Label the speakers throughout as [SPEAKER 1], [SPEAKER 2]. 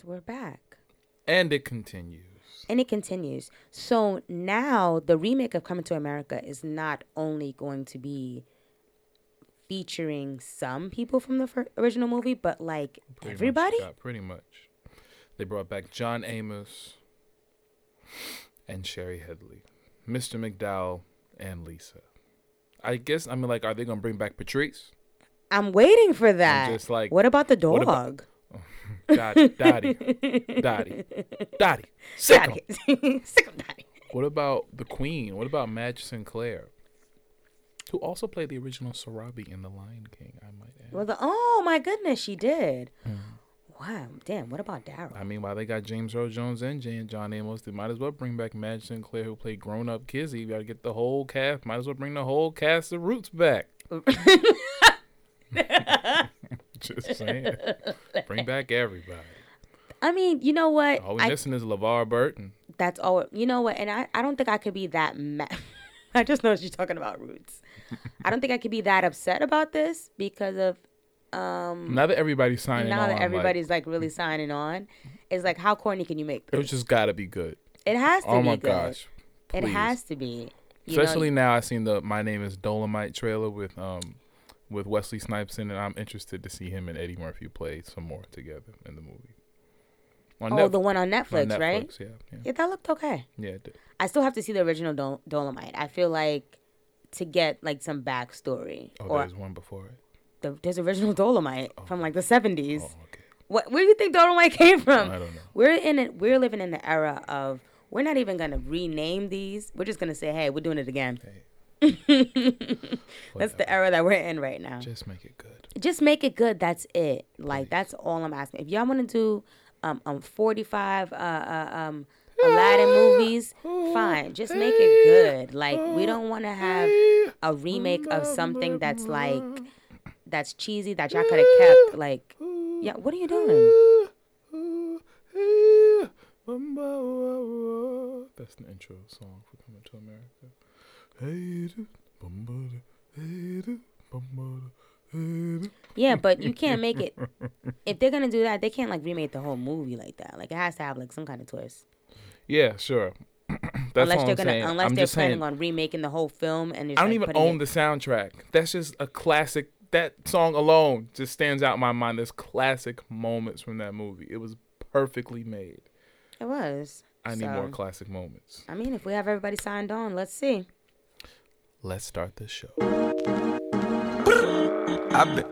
[SPEAKER 1] and we're back.
[SPEAKER 2] And it continues.
[SPEAKER 1] And it continues. So now the remake of Coming to America is not only going to be featuring some people from the fir- original movie, but like
[SPEAKER 2] Pretty much,
[SPEAKER 1] everybody.
[SPEAKER 2] yeah, pretty much. They brought back John Amos and Shari Headley, Mr. McDowell and Lisa. I guess I mean like, are they gonna bring back Patrice?
[SPEAKER 1] I'm waiting for that.
[SPEAKER 2] just like,
[SPEAKER 1] what about the
[SPEAKER 2] what
[SPEAKER 1] dog?
[SPEAKER 2] about- Dottie, Dottie, Dottie, Dottie. Sick.
[SPEAKER 1] Daddy. Sick of Daddy.
[SPEAKER 2] What about the Queen? What about Madge Sinclair, who also played the original Sarabi in The Lion King? I might add.
[SPEAKER 1] Well, the, oh my goodness, she did.
[SPEAKER 2] Mm.
[SPEAKER 1] Wow, damn. What about Daryl?
[SPEAKER 2] I mean, while they got James Earl Jones and Jan- John Amos, they might as well bring back Madge Sinclair, who played grown up Kizzy. You gotta get the whole cast. Might as well bring the whole cast of Roots back. Just saying. Bring back everybody.
[SPEAKER 1] I mean, you know what?
[SPEAKER 2] All we
[SPEAKER 1] I,
[SPEAKER 2] missing is LeVar Burton.
[SPEAKER 1] that's all. You know what? And I, I don't think I could be that mad. I just know she's talking about roots. I don't think I could be that upset about this because of um
[SPEAKER 2] Now that everybody's signing
[SPEAKER 1] now
[SPEAKER 2] on,
[SPEAKER 1] that everybody's like, really signing on. It's like how corny can you make
[SPEAKER 2] it
[SPEAKER 1] this?
[SPEAKER 2] just gotta be good.
[SPEAKER 1] It has to
[SPEAKER 2] Oh
[SPEAKER 1] be
[SPEAKER 2] my
[SPEAKER 1] good.
[SPEAKER 2] gosh.
[SPEAKER 1] It has to be. You know,
[SPEAKER 2] Especially now I seen the My Name is Dolemite trailer with um with Wesley Snipes in it. I'm interested to see him and Eddie Murphy play some more together in the movie. On
[SPEAKER 1] oh,
[SPEAKER 2] Netf-
[SPEAKER 1] the one on
[SPEAKER 2] on
[SPEAKER 1] Netflix, right?
[SPEAKER 2] Netflix, Yeah, yeah,
[SPEAKER 1] Yeah, that looked okay.
[SPEAKER 2] yeah. it did.
[SPEAKER 1] I still have to see the original Dol- Dolemite. I feel like to get like some backstory
[SPEAKER 2] Oh,
[SPEAKER 1] or
[SPEAKER 2] there's one before it.
[SPEAKER 1] the, there's original Dolemite oh. from like the 70s.
[SPEAKER 2] Oh, okay.
[SPEAKER 1] What where do you think Dolemite came from?
[SPEAKER 2] I don't know.
[SPEAKER 1] We're in it. We're living in the era of we're not even gonna rename these. We're just gonna say, hey, we're doing it again. That's the era that we're in right now. Just,
[SPEAKER 2] make it good.
[SPEAKER 1] Just make it good. That's it. Like that's all I'm asking. If y'all want to do um um 45 uh, uh um Aladdin movies, fine. Just make it good. Like we don't want to have a remake of something that's like that's cheesy that y'all could have kept. Like, yeah. What are you doing?
[SPEAKER 2] That's the intro song for Coming to America.
[SPEAKER 1] Yeah, but you can't make it. If they're gonna do that, they can't like remake the whole movie like that. Like it has to have like some kind of twist.
[SPEAKER 2] Yeah, sure. That's
[SPEAKER 1] unless they're
[SPEAKER 2] I'm
[SPEAKER 1] gonna,
[SPEAKER 2] saying.
[SPEAKER 1] unless
[SPEAKER 2] I'm
[SPEAKER 1] they're planning
[SPEAKER 2] saying,
[SPEAKER 1] on remaking the whole film and
[SPEAKER 2] I don't even own the soundtrack. That's just a classic. That song alone just stands out in my mind. There's classic moments from that movie. It was perfectly made.
[SPEAKER 1] It was.
[SPEAKER 2] I need more classic moments.
[SPEAKER 1] I mean, if we have everybody signed on, let's see.
[SPEAKER 2] Let's start the show.
[SPEAKER 3] I've been,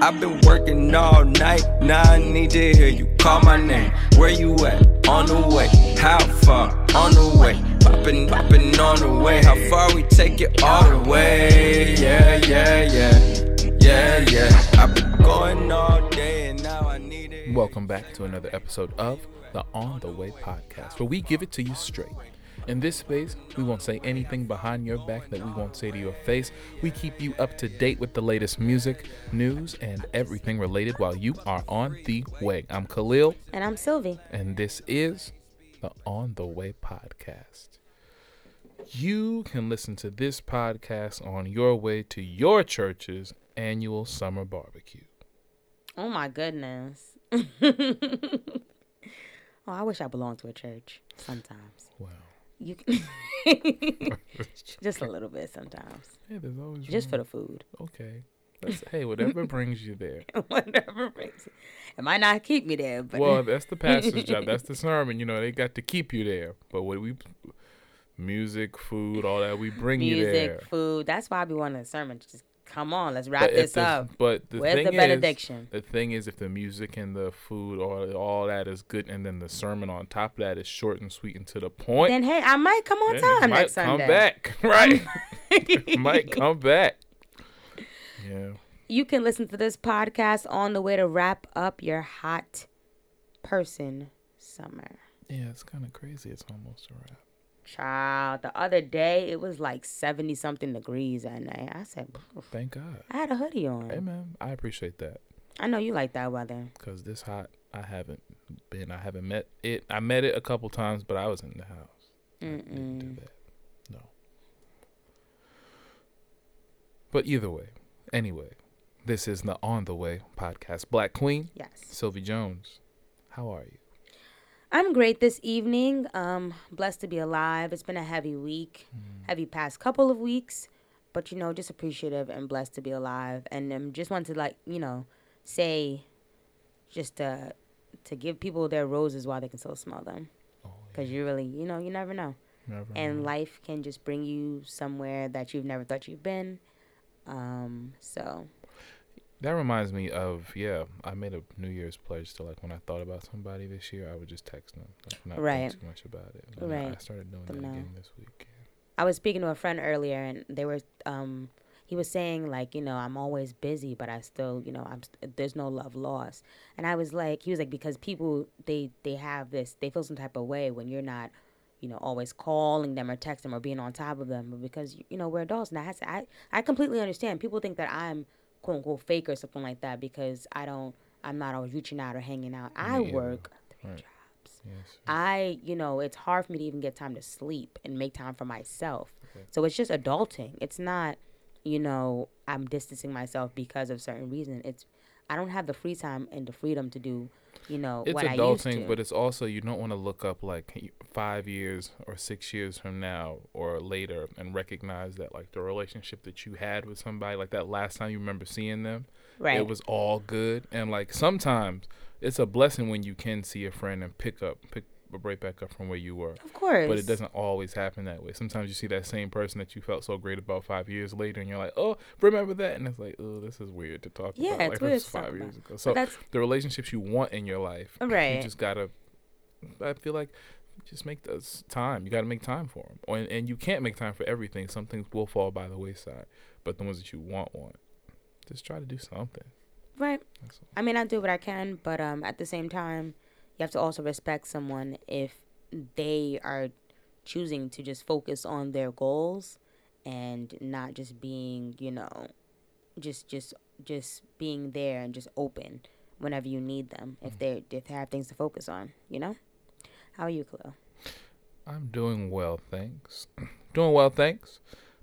[SPEAKER 3] I've been working all night. Now I need to hear you call my name. Where you at? On the way. How far? On the way. Popping, popping on the way. How far we take it all the way? Yeah, yeah, yeah. Yeah, yeah. I've been going all day and now I need it.
[SPEAKER 2] Welcome back to another episode of the On the Way podcast, where we give it to you straight. In this space, we won't say anything behind your back that we won't say to your face. We keep you up to date with the latest music, news, and everything related while you are on the way. I'm Khalil,
[SPEAKER 1] And I'm Sylvie.
[SPEAKER 2] and this is the On the Way podcast. You can listen to this podcast on your way to your church's annual summer barbecue.
[SPEAKER 1] Oh my goodness. oh, I wish I belonged to a church sometimes. You can just a little bit sometimes,
[SPEAKER 2] Hey, there's always
[SPEAKER 1] just for the food.
[SPEAKER 2] Okay. That's, hey, whatever brings you there.
[SPEAKER 1] Whatever brings it. It might not keep me there, but
[SPEAKER 2] Well, that's the pastor's job. That's the sermon. You know, they got to keep you there. But what we, music, food, all that, we bring you there.
[SPEAKER 1] music, food. That's why I be wanting a sermon. Just come on, let's wrap
[SPEAKER 2] But
[SPEAKER 1] this
[SPEAKER 2] the-
[SPEAKER 1] up.
[SPEAKER 2] But the
[SPEAKER 1] Where's
[SPEAKER 2] thing
[SPEAKER 1] the
[SPEAKER 2] is,
[SPEAKER 1] benediction?
[SPEAKER 2] the thing is, if the music and the food, all all that is good, and then the sermon on top of that is short and sweet and to the point,
[SPEAKER 1] Then hey, I might come on time next
[SPEAKER 2] come
[SPEAKER 1] Sunday.
[SPEAKER 2] back, right? Might come back. Yeah.
[SPEAKER 1] You can listen to this podcast on the way to wrap up your hot person summer.
[SPEAKER 2] Yeah, it's kind of crazy. It's almost a wrap.
[SPEAKER 1] Child, the other day it was like 70 something degrees at night. I said, "Oof."
[SPEAKER 2] Thank God.
[SPEAKER 1] I had a hoodie on.
[SPEAKER 2] Hey, man, I appreciate that.
[SPEAKER 1] I know you like that weather.
[SPEAKER 2] Cause this hot, I haven't been. I haven't met it. I met it a couple times, but I was in the house. Didn't do that. No. But either way, anyway, this is the On the Way podcast. Black Queen,
[SPEAKER 1] Yes.
[SPEAKER 2] Sylvie Jones, how are you?
[SPEAKER 1] I'm great this evening. Um, blessed to be alive. It's been a heavy week, heavy past couple of weeks, but you know, just appreciative and blessed to be alive. And um, just want to like you know, say, just uh, to give people their roses while they can still smell them,
[SPEAKER 2] Oh,
[SPEAKER 1] because you really, you know, you never know.
[SPEAKER 2] never
[SPEAKER 1] and
[SPEAKER 2] know.
[SPEAKER 1] life can just bring you somewhere that you've never thought you've been. Um, so
[SPEAKER 2] That reminds me of yeah. I made a New Year's pledge to like when I thought about somebody this year, I would just text them, like not
[SPEAKER 1] Right.
[SPEAKER 2] think too much about it. And I- I started doing
[SPEAKER 1] Them
[SPEAKER 2] that
[SPEAKER 1] know.
[SPEAKER 2] again this week.
[SPEAKER 1] I was speaking to a friend earlier, and they were um, he was saying like, you know, I'm always busy, but I still, you know, I'm st- there's no love lost. And I was like, he was like, because people they they have this, they feel some type of way when you're not. You know, always calling them or texting them or being on top of them, but because you know we're adults, and I, I I completely understand. People think that I'm quote unquote fake or something like that because I don't, I'm not always reaching out or hanging out. I
[SPEAKER 2] either.
[SPEAKER 1] work three
[SPEAKER 2] Right.
[SPEAKER 1] jobs.
[SPEAKER 2] Yes.
[SPEAKER 1] I, you know, it's hard for me to even get time to sleep and make time for myself.
[SPEAKER 2] Okay.
[SPEAKER 1] So it's just adulting. It's not, you know, I'm distancing myself because of certain reason. It's I don't have the free time and the freedom to do, you know,
[SPEAKER 2] it's
[SPEAKER 1] what I used to.
[SPEAKER 2] adulting, but it's also you don't want to look up like five years or six years from now or later and recognize that like the relationship that you had with somebody, like that last time you remember seeing them,
[SPEAKER 1] right.
[SPEAKER 2] it was all good. And like sometimes it's a blessing when you can see a friend and pick up, pick right back up from where you were.
[SPEAKER 1] of course.
[SPEAKER 2] But it doesn't always happen that way. Sometimes you see that same person that you felt so great about five years later, and you're like, "Oh, remember that?" And it's like, "Oh, this is weird to talk
[SPEAKER 1] Yeah,
[SPEAKER 2] about."
[SPEAKER 1] it's
[SPEAKER 2] like
[SPEAKER 1] weird to
[SPEAKER 2] five
[SPEAKER 1] about.
[SPEAKER 2] years ago. So
[SPEAKER 1] that's
[SPEAKER 2] the relationships you want in your life,
[SPEAKER 1] right.
[SPEAKER 2] you just gotta. I feel like just make those time. You gotta make time for them, and and you can't make time for everything. Some things will fall by the wayside, but the ones that you want, want. Just try to do something.
[SPEAKER 1] right. I mean, I do what I can, but um, at the same time, you have to also respect someone if they are choosing to just focus on their goals and not just being, you know, just just just being there and just open whenever you need them if they if they have things to focus on, you know. How are you, Khalil?
[SPEAKER 2] I'm doing well, thanks. doing well, thanks.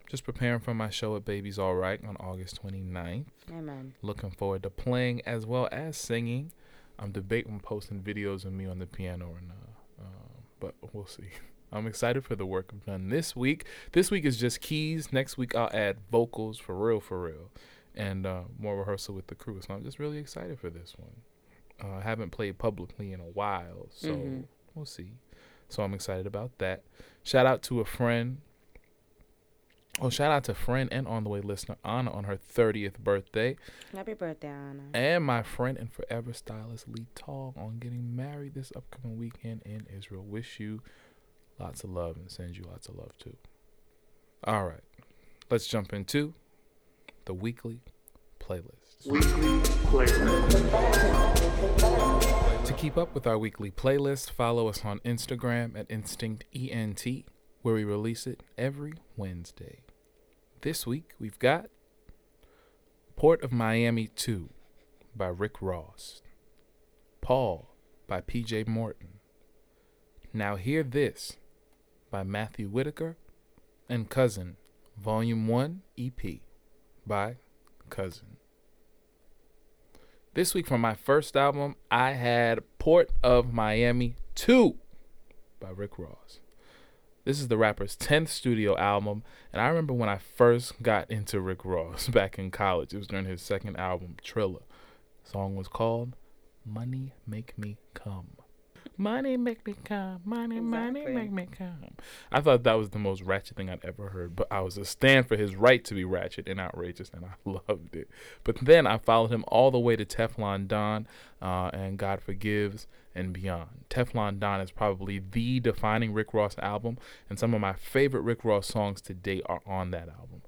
[SPEAKER 2] Just preparing for my show at Baby's All Right on August 29th.
[SPEAKER 1] Amen.
[SPEAKER 2] Looking forward to playing as well as singing. I'm debating posting videos of me on the piano or not, uh, but we'll see. I'm excited for the work I've done this week. This week is just keys. Next week I'll add vocals for real, for real, and uh, more rehearsal with the crew. So I'm just really excited for this one. Uh, I haven't played publicly in a while, so
[SPEAKER 1] Mhm.
[SPEAKER 2] we'll see. So I'm excited about that. Shout out to a friend. Oh, shout out to friend and on the way listener Anna on her 30th birthday.
[SPEAKER 1] Happy birthday, Anna.
[SPEAKER 2] And my friend and forever stylist Lee Tall on getting married this upcoming weekend in Israel. Wish you lots of love and send you lots of love too. All right, let's jump into the weekly playlist.
[SPEAKER 4] Weekly playlist.
[SPEAKER 2] To keep up with our weekly playlist, follow us on Instagram at InstinctENT, where we release it every Wednesday. This week we've got Port of Miami 2 by Rick Ross, Paul by PJ Morton, Now Hear This by Matthew Whitaker, and Cousin, Volume 1 EP by Cousin. This week from my first album, I had Port of Miami 2 by Rick Ross. This is the rapper's 10th studio album, and I remember when I first got into Rick Ross back in college. It was during his second album, Trilla. The song was called Money Make Me Come. Money make me come, money, money make me come. I thought that was the most ratchet thing I'd ever heard, but I was a stand for his right to be ratchet and outrageous, and I loved it. But then I followed him all the way to Teflon Don uh, and God Forgives and beyond. Teflon Don is probably the defining Rick Ross album, and some of my favorite Rick Ross songs to date are on that album.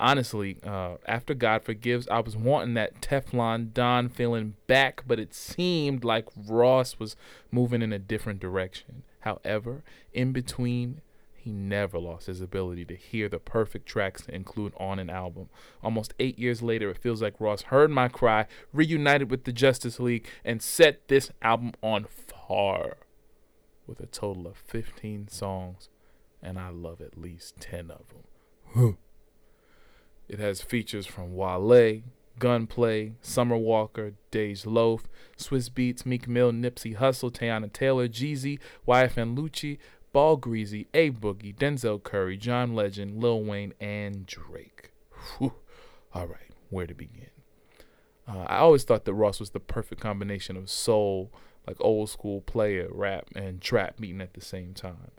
[SPEAKER 2] honestly, uh, after God Forgives, I was wanting that Teflon Don feeling back, but it seemed like Ross was moving in a different direction. However, in between, he never lost his ability to hear the perfect tracks to include on an album. Almost eight years later, it feels like Ross heard my cry, reunited with the Justice League, and set this album on fire with a total of 15 songs, and I love at least 10 of them. it has features from Wale, Gunplay, Summer Walker, Dej Loaf, Swizz Beatz, Meek Mill, Nipsey Hussle, Teyana Taylor, Jeezy, YFN Lucci, Ball Greezy, A Boogie, Denzel Curry, John Legend, Lil Wayne, and Drake. Whew. All right, where to begin? Uh, I always thought that Ross was the perfect combination of soul, like old school player, rap, and trap meeting at the same time.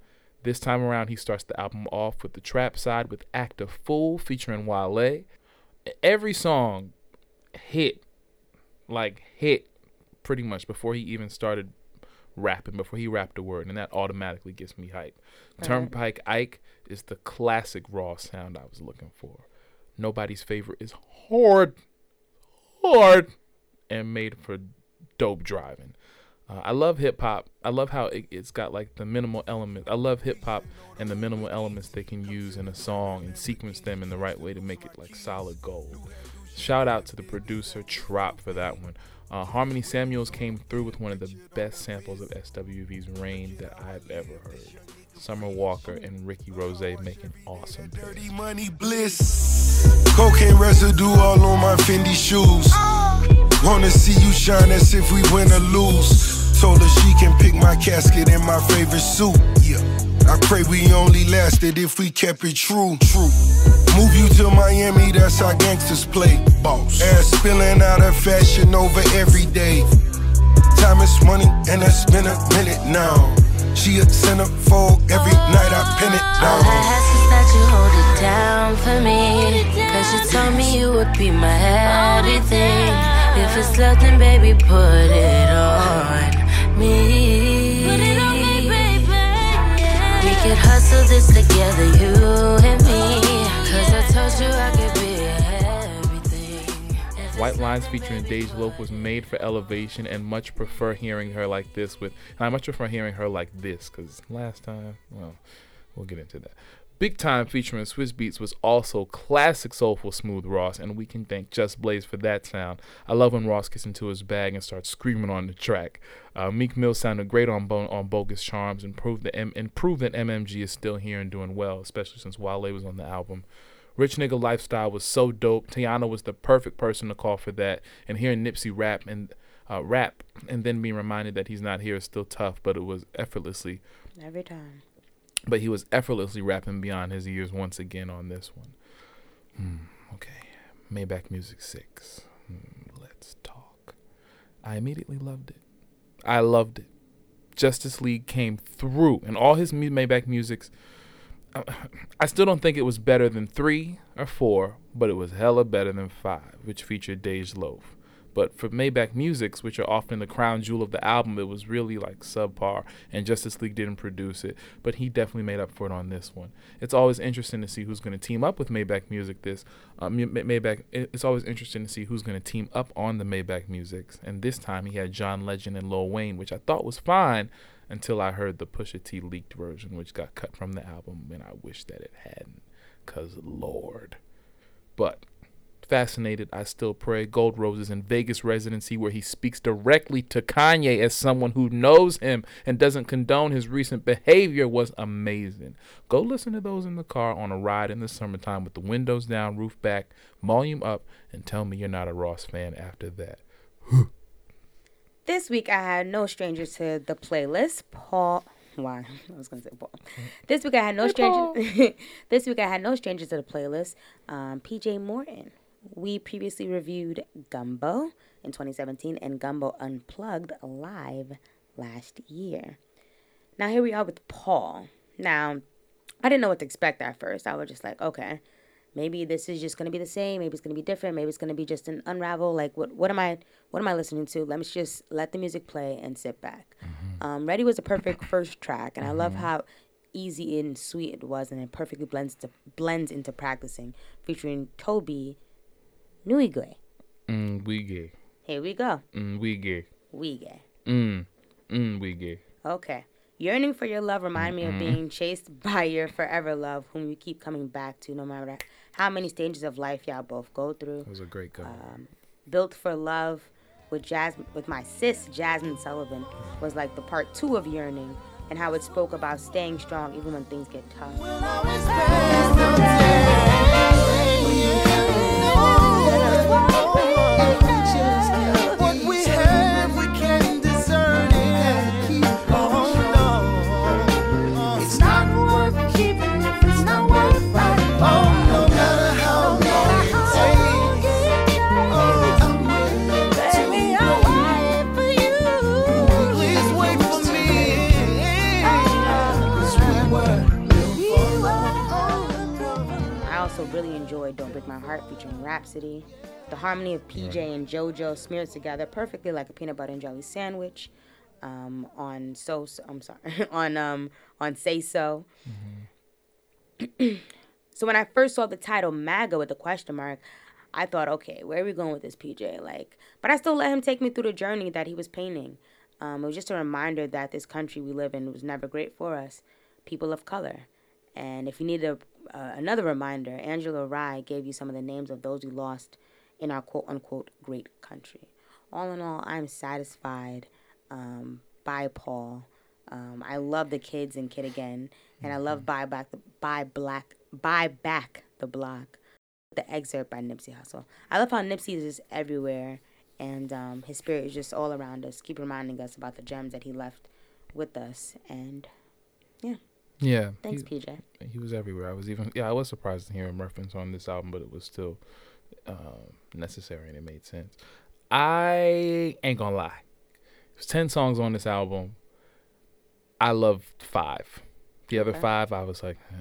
[SPEAKER 2] This time around, he starts the album off with the trap side with Act a Fool featuring Wale. Every song hit, like hit, pretty much before he even started rapping, before he rapped a word, and that automatically gets me hype. Turnpike Ike is the classic raw sound I was looking for. Nobody's favorite is hard, hard, and made for dope driving. Uh, I love hip hop. I love how it, it's got like the minimal element. I love hip hop and the minimal elements they can use in a song and sequence them in the right way to make it like solid gold. Shout out to the producer Trop for that one. Uh, Harmony Samuels came through with one of the best samples of SWV's Rain that I've ever heard. Summer Walker and Ricky Rose making awesome picks.
[SPEAKER 5] Dirty money bliss. Cocaine residue all on my Fendi shoes. Wanna see you shine as if we win or lose. Told her she can pick my casket in my favorite suit. Yeah. I pray we only lasted if we kept it true. True. Move you to Miami, that's how gangsters play. Boss. Ass spilling out of fashion over every day. Time is money, and it's been a minute now. She a centerfold every oh, night I pin it down.
[SPEAKER 6] All I ask is that you hold it down for me. Cause you told me you would be my everything. If it's love, then baby, put it on me. We could hustle this together, you and me. Cause I told you I could be everything.
[SPEAKER 2] White Lines featuring Dej Loaf was made for elevation and much prefer hearing her like this with and I much prefer hearing her like this because last time well we'll get into that. Big Time featuring Swizz Beatz was also classic soulful smooth Ross and we can thank Just Blaze for that sound. I love when Ross gets into his bag and starts screaming on the track. Uh, Meek Mill sounded great on Bo- on Bogus Charms and proved that M- and proved that MMG is still here and doing well, especially since Wale was on the album. Rich Nigga Lifestyle was so dope. Teyana was the perfect person to call for that. And hearing Nipsey rap and uh, rap and then being reminded that he's not here is still tough, but it was effortlessly
[SPEAKER 1] Every time.
[SPEAKER 2] But he was effortlessly rapping beyond his years once again on this one. Hmm, okay, Maybach Music 6. Hmm, let's talk. I immediately loved it. I loved it. Justice League came through, and all his Maybach musics. I still don't think it was better than three or four, but it was hella better than five, which featured Dej Loaf. But for Maybach Musics, which are often the crown jewel of the album, it was really like subpar, and Justice League didn't produce it. But he definitely made up for it on this one. It's always interesting to see who's going to team up with Maybach Music. This um, Ma- Maybach. It's always interesting to see who's going to team up on the Maybach Musics. And this time he had John Legend and Lil Wayne, which I thought was fine until I heard the Pusha T leaked version, which got cut from the album, and I wish that it hadn't, cause Lord. But fascinated, I still pray. Gold Roses in Vegas residency, where he speaks directly to Kanye as someone who knows him and doesn't condone his recent behavior, was amazing. Go listen to those in the car on a ride in the summertime with the windows down, roof back, volume up, and tell me you're not a Ross fan after that.
[SPEAKER 1] This week I had no stranger to the playlist. Paul. Why? I was gonna say Paul. This week I had no stranger. this week I had no strangers to the playlist. Um, PJ Morton. We previously reviewed Gumbo in 2017 and Gumbo Unplugged live last year. Now here we are with Paul. Now, I didn't know what to expect at first. I was just like, okay, maybe this is just gonna be the same. Maybe it's gonna be different. Maybe it's gonna be just an unravel. Like, what what am I what am I listening to? Let me just let the music play and sit back. Um, Ready was a perfect first track, and I love how easy and sweet it was, and it perfectly blends to blends into practicing. Featuring Tobe Nwigwe.
[SPEAKER 2] Mm, we gay.
[SPEAKER 1] Here we go.
[SPEAKER 2] Mm, we gay.
[SPEAKER 1] We gay.
[SPEAKER 2] Mm, mm, we gay.
[SPEAKER 1] Okay. Yearning for your love remind me of being chased by your forever love, whom you keep coming back to, no matter how many stages of life y'all both go through.
[SPEAKER 2] It was a great cover.
[SPEAKER 1] Built for Love with Jazmine with my sis Jazmine Sullivan was like the part two of Yearning and how it spoke about staying strong even when things get tough.
[SPEAKER 7] What
[SPEAKER 1] also really enjoyed Don't Break My Heart featuring Rapsody. The harmony of PJ and JoJo smeared together perfectly like a peanut butter and jelly sandwich. Um, on so I'm sorry on um on Say So. so when I first saw the title MAGA with the question mark, I thought, okay, where are we going with this PJ? Like, but I still let him take me through the journey that he was painting. Um, it was just a reminder that this country we live in was never great for us, people of color. And if you need a, uh, another reminder, Angela Rye gave you some of the names of those we lost in our quote unquote great country. All in all, I'm satisfied um, by Paul. Um, I love the kids and Kid Again, and I love Buy Back the Buy Black Buy Back the Block. The excerpt by Nipsey Hussle. I love how Nipsey is just everywhere, and um, his spirit is just all around us. Keep reminding us about the gems that he left with us, and yeah,
[SPEAKER 2] Yeah.
[SPEAKER 1] thanks,
[SPEAKER 2] he,
[SPEAKER 1] PJ.
[SPEAKER 2] he was everywhere. I was even yeah, I was surprised to hear him reference on this album, but it was still uh, necessary and it made sense. I ain't gonna lie. There's ten songs on this album. I loved five. The other
[SPEAKER 1] Okay.
[SPEAKER 2] five, I was like, "Huh."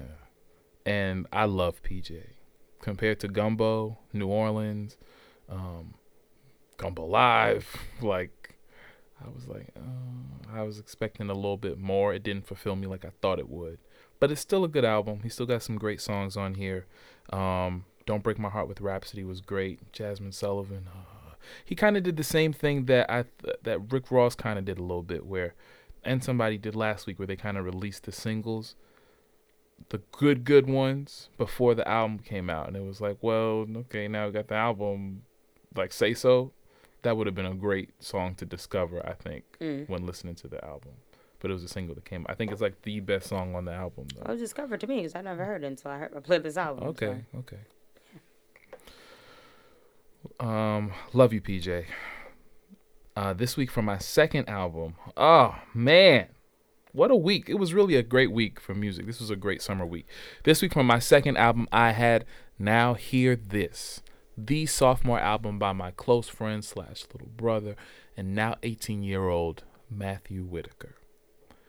[SPEAKER 2] and I love PJ compared to Gumbo, New Orleans, um, Gumbo Live. Like, I was like, uh, I was expecting a little bit more. It didn't fulfill me like I thought it would, but it's still a good album. He still got some great songs on here. Um, Don't Break My Heart with Rapsody was great. Jazmine Sullivan. Uh, he kind of did the same thing that I th- that Rick Ross kind of did a little bit, where and somebody did last week, where they kind of released the singles, the good good ones before the album came out, and it was like, well, okay, now we got the album, like Say So. That would have been a great song to discover, I think,
[SPEAKER 1] Mm.
[SPEAKER 2] when listening to the album. But it was a single that came. I think it's like the best song on the album,
[SPEAKER 1] It was discovered to me because I never heard it until I, heard, I played this album.
[SPEAKER 2] Okay, okay. Um, love you, PJ. Uh, this week for my second album. Oh man, what a week! It was really a great week for music. This was a great summer week. This week for my second album, I had "Now Hear This," the sophomore album by my close friend slash little brother and now 18 year old Matthew Whitaker.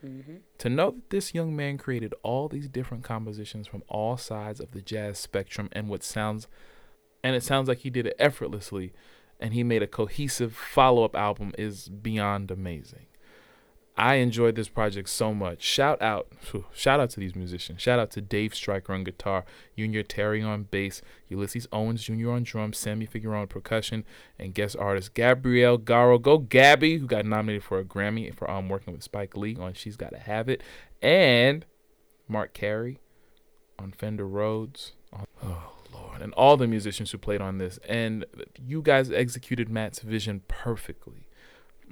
[SPEAKER 2] Mm-hmm. To know that this young man created all these different compositions from all sides of the jazz spectrum and what sounds and it sounds like he did it effortlessly and he made a cohesive follow-up album is beyond amazing. I enjoyed this project so much. Shout out, shout out to these musicians. Shout out to Dave Stryker on guitar, Yunior Terry on bass, Ulysses Owens Jr. on drums, Sammy Figueroa on percussion, and guest artist Gabrielle Garo, go Gabby, who got nominated for a Grammy for um working with Spike Lee on She's Gotta Have It, and Marc Cary on Fender Rhodes. on- Oh Lord, and all the musicians who played on this, and you guys executed Matt's vision perfectly.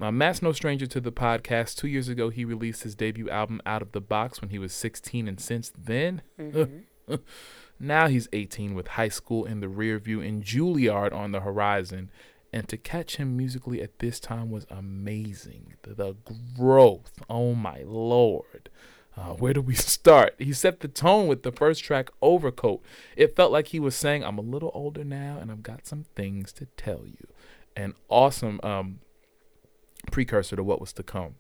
[SPEAKER 2] Now, Matt's no stranger to the podcast. Two years ago, he released his debut album, Out of the Box, when he was 16, and since then, now he's 18 with high school in the rear view and Juilliard on the horizon. And to catch him musically at this time was amazing. The, the growth, oh my lord. Uh, where do we start? He set the tone with the first track, Overcoat. It felt like he was saying, I'm a little older now and I've got some things to tell you. An awesome um, precursor to what was to come.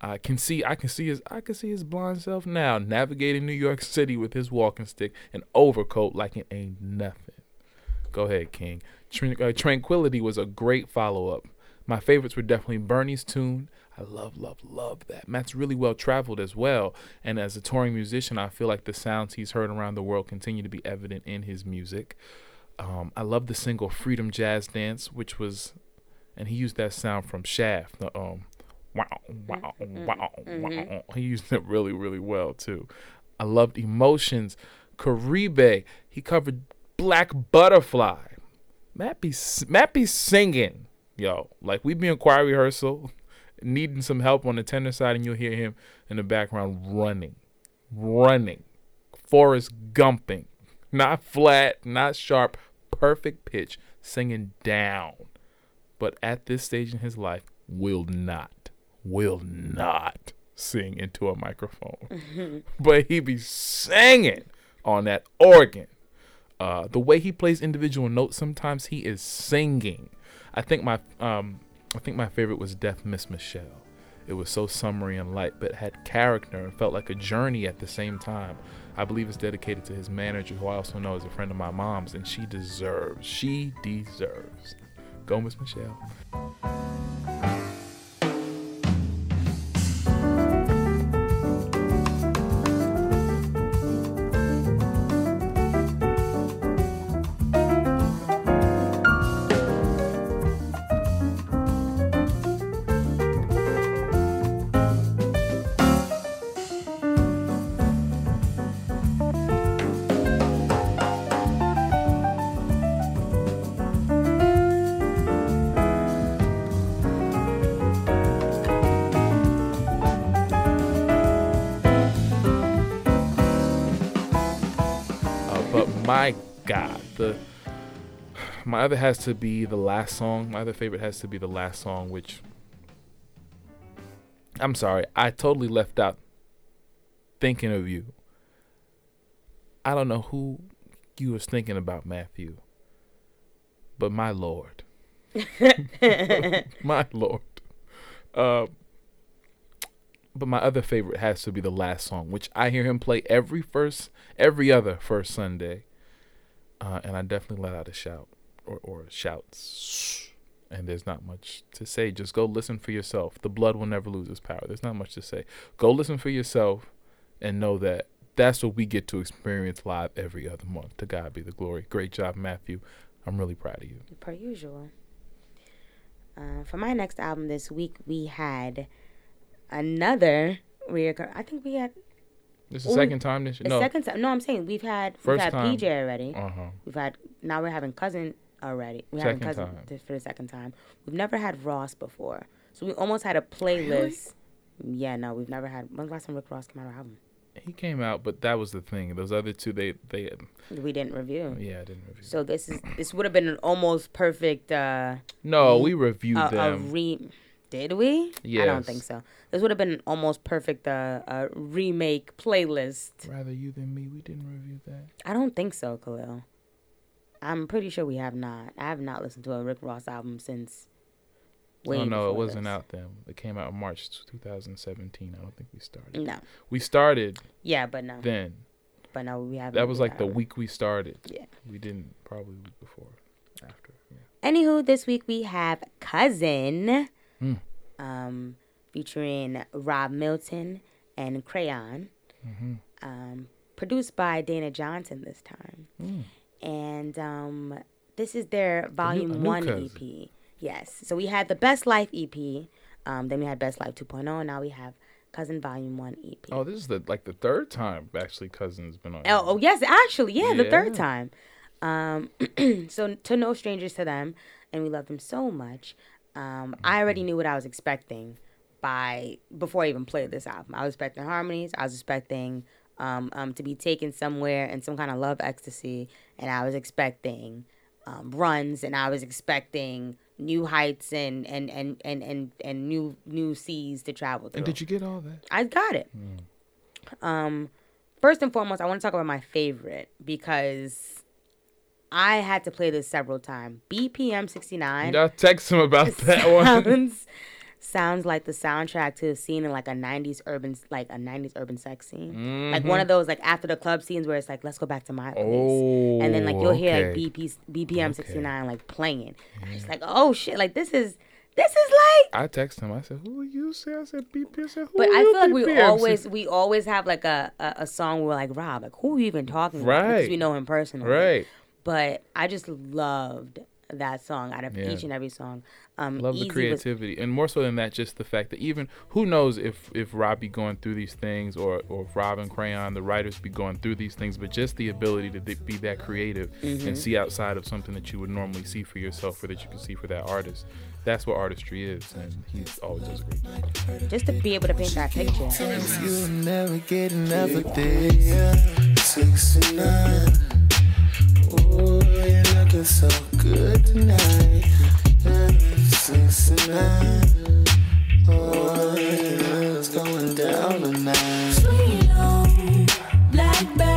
[SPEAKER 2] I can see I can see his I can see his blind self now navigating New York City with his walking stick and overcoat like it ain't nothing. Go ahead, King. Tran- uh, Tranquility was a great follow up. My favorites were definitely Bernie's tune. I love, love, love that. Matt's really well traveled as well. And as a touring musician, I feel like the sounds he's heard around the world continue to be evident in his music. Um, I love the single Freedom Jazz Dance, which was, and he used that sound from Shaft. The, um, wow, wow, mm, mm, wow, wow. Mm-hmm. He used it really, really well too. I loved Emotions. Caribe, he covered Black Butterfly. Matt be, Matt be singing, yo. Like we be in choir rehearsal, needing some help on the tenor side, and you'll hear him in the background running, running, Forrest Gumping, not flat, not sharp, perfect pitch, singing down. But at this stage in his life, will not, will not sing into a microphone. but he be singing on that organ. Uh, the way he plays individual notes, sometimes he is singing. I think my um, I think my favorite was Deaf Miss Michelle. It was so summery and light, but had character and felt like a journey at the same time. I believe it's dedicated to his manager, who I also know is a friend of my mom's, and she deserves, she deserves. Go, Miss Michelle. My God, the my other has to be the last song. My other favorite has to be the last song, which I'm sorry, I totally left out thinking of you. I don't know who you was thinking about, Matthew, but my lord, my lord. Uh, but my other favorite has to be the last song, which I hear him play every first, every other first Sunday, uh, and I definitely let out a shout or or shouts. And there's not much to say. Just go listen for yourself. The blood will never lose its power. There's not much to say. Go listen for yourself, and know that that's what we get to experience live every other month. To God be the glory. Great job, Matthew. I'm really proud of you.
[SPEAKER 1] per usual. Uh, for my next album this week, we had another reoccur. I think we had
[SPEAKER 2] This is the second time this
[SPEAKER 1] the
[SPEAKER 2] no
[SPEAKER 1] second time. No, I'm saying we've had we've had
[SPEAKER 2] time.
[SPEAKER 1] PJ already.
[SPEAKER 2] uh huh
[SPEAKER 1] We've had now we're having cousin already. We're having
[SPEAKER 2] Second
[SPEAKER 1] cousin
[SPEAKER 2] time.
[SPEAKER 1] th- for the second time. We've never had Ross before, so we almost had a playlist. Yeah, no, we've never had. When's the last time Rick Ross came out with an album?
[SPEAKER 2] he came out, but that was the thing. Those other two, they they
[SPEAKER 1] We didn't review.
[SPEAKER 2] yeah, I didn't review.
[SPEAKER 1] So this is this would have been an almost perfect uh,
[SPEAKER 2] no, we reviewed
[SPEAKER 1] a, a
[SPEAKER 2] them.
[SPEAKER 1] re. Did we? I don't think so. This would have been an almost perfect uh, uh, remake playlist.
[SPEAKER 2] Rather you than me. We didn't review that.
[SPEAKER 1] I don't think so, Khalil. I'm pretty sure we have not. I have not listened to a Rick Ross album since. Way
[SPEAKER 2] oh no, it wasn't
[SPEAKER 1] this.
[SPEAKER 2] out then. It came out in March 2017. I don't think we started.
[SPEAKER 1] No.
[SPEAKER 2] We started
[SPEAKER 1] Yeah, but no.
[SPEAKER 2] then.
[SPEAKER 1] But no, we haven't.
[SPEAKER 2] That was like the week we started.
[SPEAKER 1] Yeah.
[SPEAKER 2] We didn't probably week before. After. Yeah.
[SPEAKER 1] Anywho, this week we have Cousin,
[SPEAKER 2] Hmm.
[SPEAKER 1] um, featuring Rob Milton and Crayon,
[SPEAKER 2] Mm-hmm.
[SPEAKER 1] um, produced by Dana Johnson this time,
[SPEAKER 2] Hmm.
[SPEAKER 1] and um, this is their Volume
[SPEAKER 2] new
[SPEAKER 1] One
[SPEAKER 2] Cousin.
[SPEAKER 1] EP. Yes, so we had the Best Life EP, um, then we had Best Life 2.0, and now we have Cousin Volume One EP.
[SPEAKER 2] Oh, this is the like the third time actually Cousin's been on.
[SPEAKER 1] Oh, oh yes, actually, yeah, the third time. Um, so to no strangers to them, and we love them so much. Um, I already knew what I was expecting by before I even played this album. I was expecting harmonies. I was expecting um, um, to be taken somewhere in some kind of love ecstasy, and I was expecting um, runs, and I was expecting new heights and and and and and, and new new seas to travel through.
[SPEAKER 2] And did you get all that?
[SPEAKER 1] I got it. Um, first and foremost, I want to talk about my favorite because I had to play this several times. BPM sixty nine
[SPEAKER 2] Y'all text him about that one.
[SPEAKER 1] sounds sounds like the soundtrack to a scene in like a '90s urban, like a '90s urban sex scene, like
[SPEAKER 2] Mm-hmm.
[SPEAKER 1] one of those like after the club scenes where it's like let's go back to my place,
[SPEAKER 2] Oh,
[SPEAKER 1] and then like you'll hear like. BP BPM sixty nine like playing, and it's like oh shit, like this is This is like.
[SPEAKER 2] I text him. I said, "Who you?" Say, I said, "BP." I said, "Who
[SPEAKER 1] But I feel like we always we always have like a, a, a song where we're like Rob, like who are you even talking about? Because
[SPEAKER 2] Right.
[SPEAKER 1] we know him personally.
[SPEAKER 2] right.
[SPEAKER 1] But I just loved that song out of
[SPEAKER 2] Yeah.
[SPEAKER 1] each and every song. Um,
[SPEAKER 2] Love the
[SPEAKER 1] Easy was-
[SPEAKER 2] creativity, and more so than that, just the fact that even who knows if if Rob be going through these things, or or if Rob and Crayon, the writers, be going through these things, but just the ability to be that creative
[SPEAKER 1] Mm-hmm.
[SPEAKER 2] and see outside of something that you would normally see for yourself, or that you can see for that artist. That's what artistry is, and he's always does a great job.
[SPEAKER 1] just to be able to paint that picture.
[SPEAKER 7] You'll never get enough of this. Sixty-nine. You're looking so good tonight. Oh, it's going down tonight.
[SPEAKER 6] Sweet blackberry boom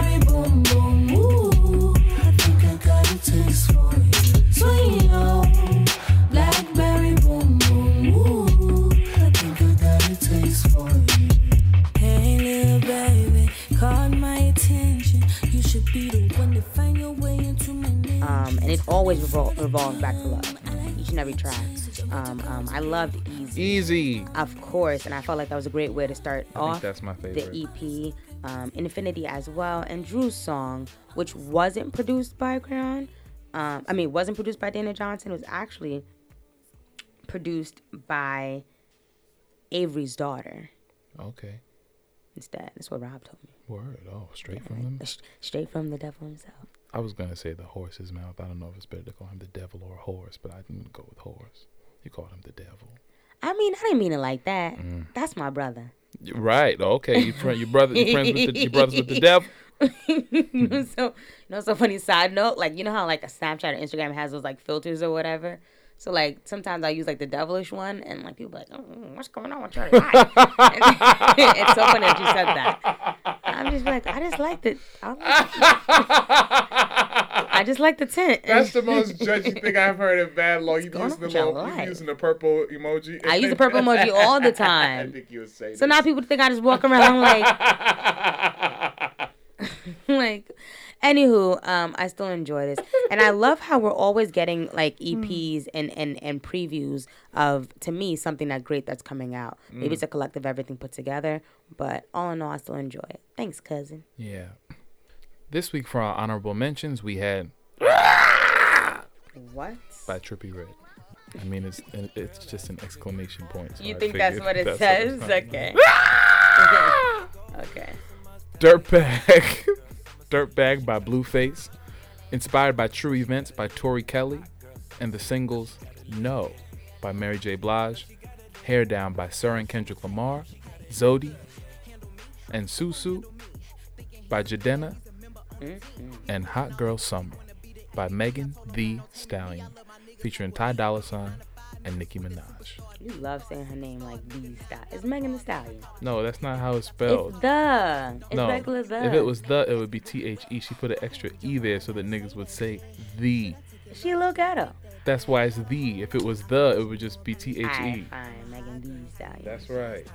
[SPEAKER 1] Um, and it always revol- revolves back to love. Each and every track. Um, um, I loved Easy,
[SPEAKER 2] Easy.
[SPEAKER 1] of course, and I felt like that was a great way to start
[SPEAKER 2] I
[SPEAKER 1] off
[SPEAKER 2] think that's my favorite.
[SPEAKER 1] the EP. Um, Infinity as well, and Drew's song, which wasn't produced by Crayon. Um, I mean, wasn't produced by Dana Johnson. It was actually produced by Avery's daughter
[SPEAKER 2] okay.
[SPEAKER 1] instead. That's what Rob told me.
[SPEAKER 2] Word. Oh, straight from them.
[SPEAKER 1] Straight from the devil himself.
[SPEAKER 2] I was gonna say the horse's mouth. I don't know if it's better to call him the devil or horse, but I didn't go with horse. You called him the devil.
[SPEAKER 1] I mean, I didn't mean it like that.
[SPEAKER 2] Mm.
[SPEAKER 1] That's my brother.
[SPEAKER 2] Right. Okay. You friend, your brother, you friends with the, your brothers with the devil.
[SPEAKER 1] so you know, so funny side note, like you know how like a Snapchat or Instagram has those like filters or whatever. So like sometimes I use like the devilish one, and like people be like, oh, mm, what's going on with your life? it's so funny that you said that. I'm just like, I just like the, I, like- I just like the tint.
[SPEAKER 2] That's the most judgy thing I've heard in bad law. You using the little, you using the purple emoji.
[SPEAKER 1] I use the purple emoji all the time.
[SPEAKER 2] I think you would say.
[SPEAKER 1] So now people think I just walk around like, like, anywho, um, I still enjoy this, and I love how we're always getting like EPs and and and previews of to me something that great that's coming out. Maybe it's a collective everything put together, but all in all, I still enjoy it. Thanks, cousin.
[SPEAKER 2] Yeah. This week for our honorable mentions, we had
[SPEAKER 1] What?
[SPEAKER 2] by Trippie Redd. I mean, it's it's just an exclamation point. so
[SPEAKER 1] You
[SPEAKER 2] I
[SPEAKER 1] think that's
[SPEAKER 2] figured
[SPEAKER 1] what it
[SPEAKER 2] that's
[SPEAKER 1] says?
[SPEAKER 2] it's
[SPEAKER 1] Okay. okay.
[SPEAKER 2] Dirtbag. Dirtbag by Blueface. Inspired by True Events by Tori Kelly. And the singles No by Mary J. Blige. Hair Down by Sir and Kendrick Lamar. Zodi. And Susu by Jidenna. Mm-hmm. And Hot Girl Summer by Megan Thee Stallion. Featuring Ty Dolla Sign and Nicki Minaj.
[SPEAKER 1] You love saying her name like the style. It's Megan the Stallion.
[SPEAKER 2] No, that's not how it's spelled.
[SPEAKER 1] It's the. It's
[SPEAKER 2] no,
[SPEAKER 1] regular the.
[SPEAKER 2] if it was the, it would be T H E. She put an extra E there so that niggas would say the.
[SPEAKER 1] she a little ghetto.
[SPEAKER 2] That's why it's the. If it was the, it would just be T H
[SPEAKER 1] Alright,
[SPEAKER 2] E.
[SPEAKER 1] fine, Megan the Stallion.
[SPEAKER 2] That's right.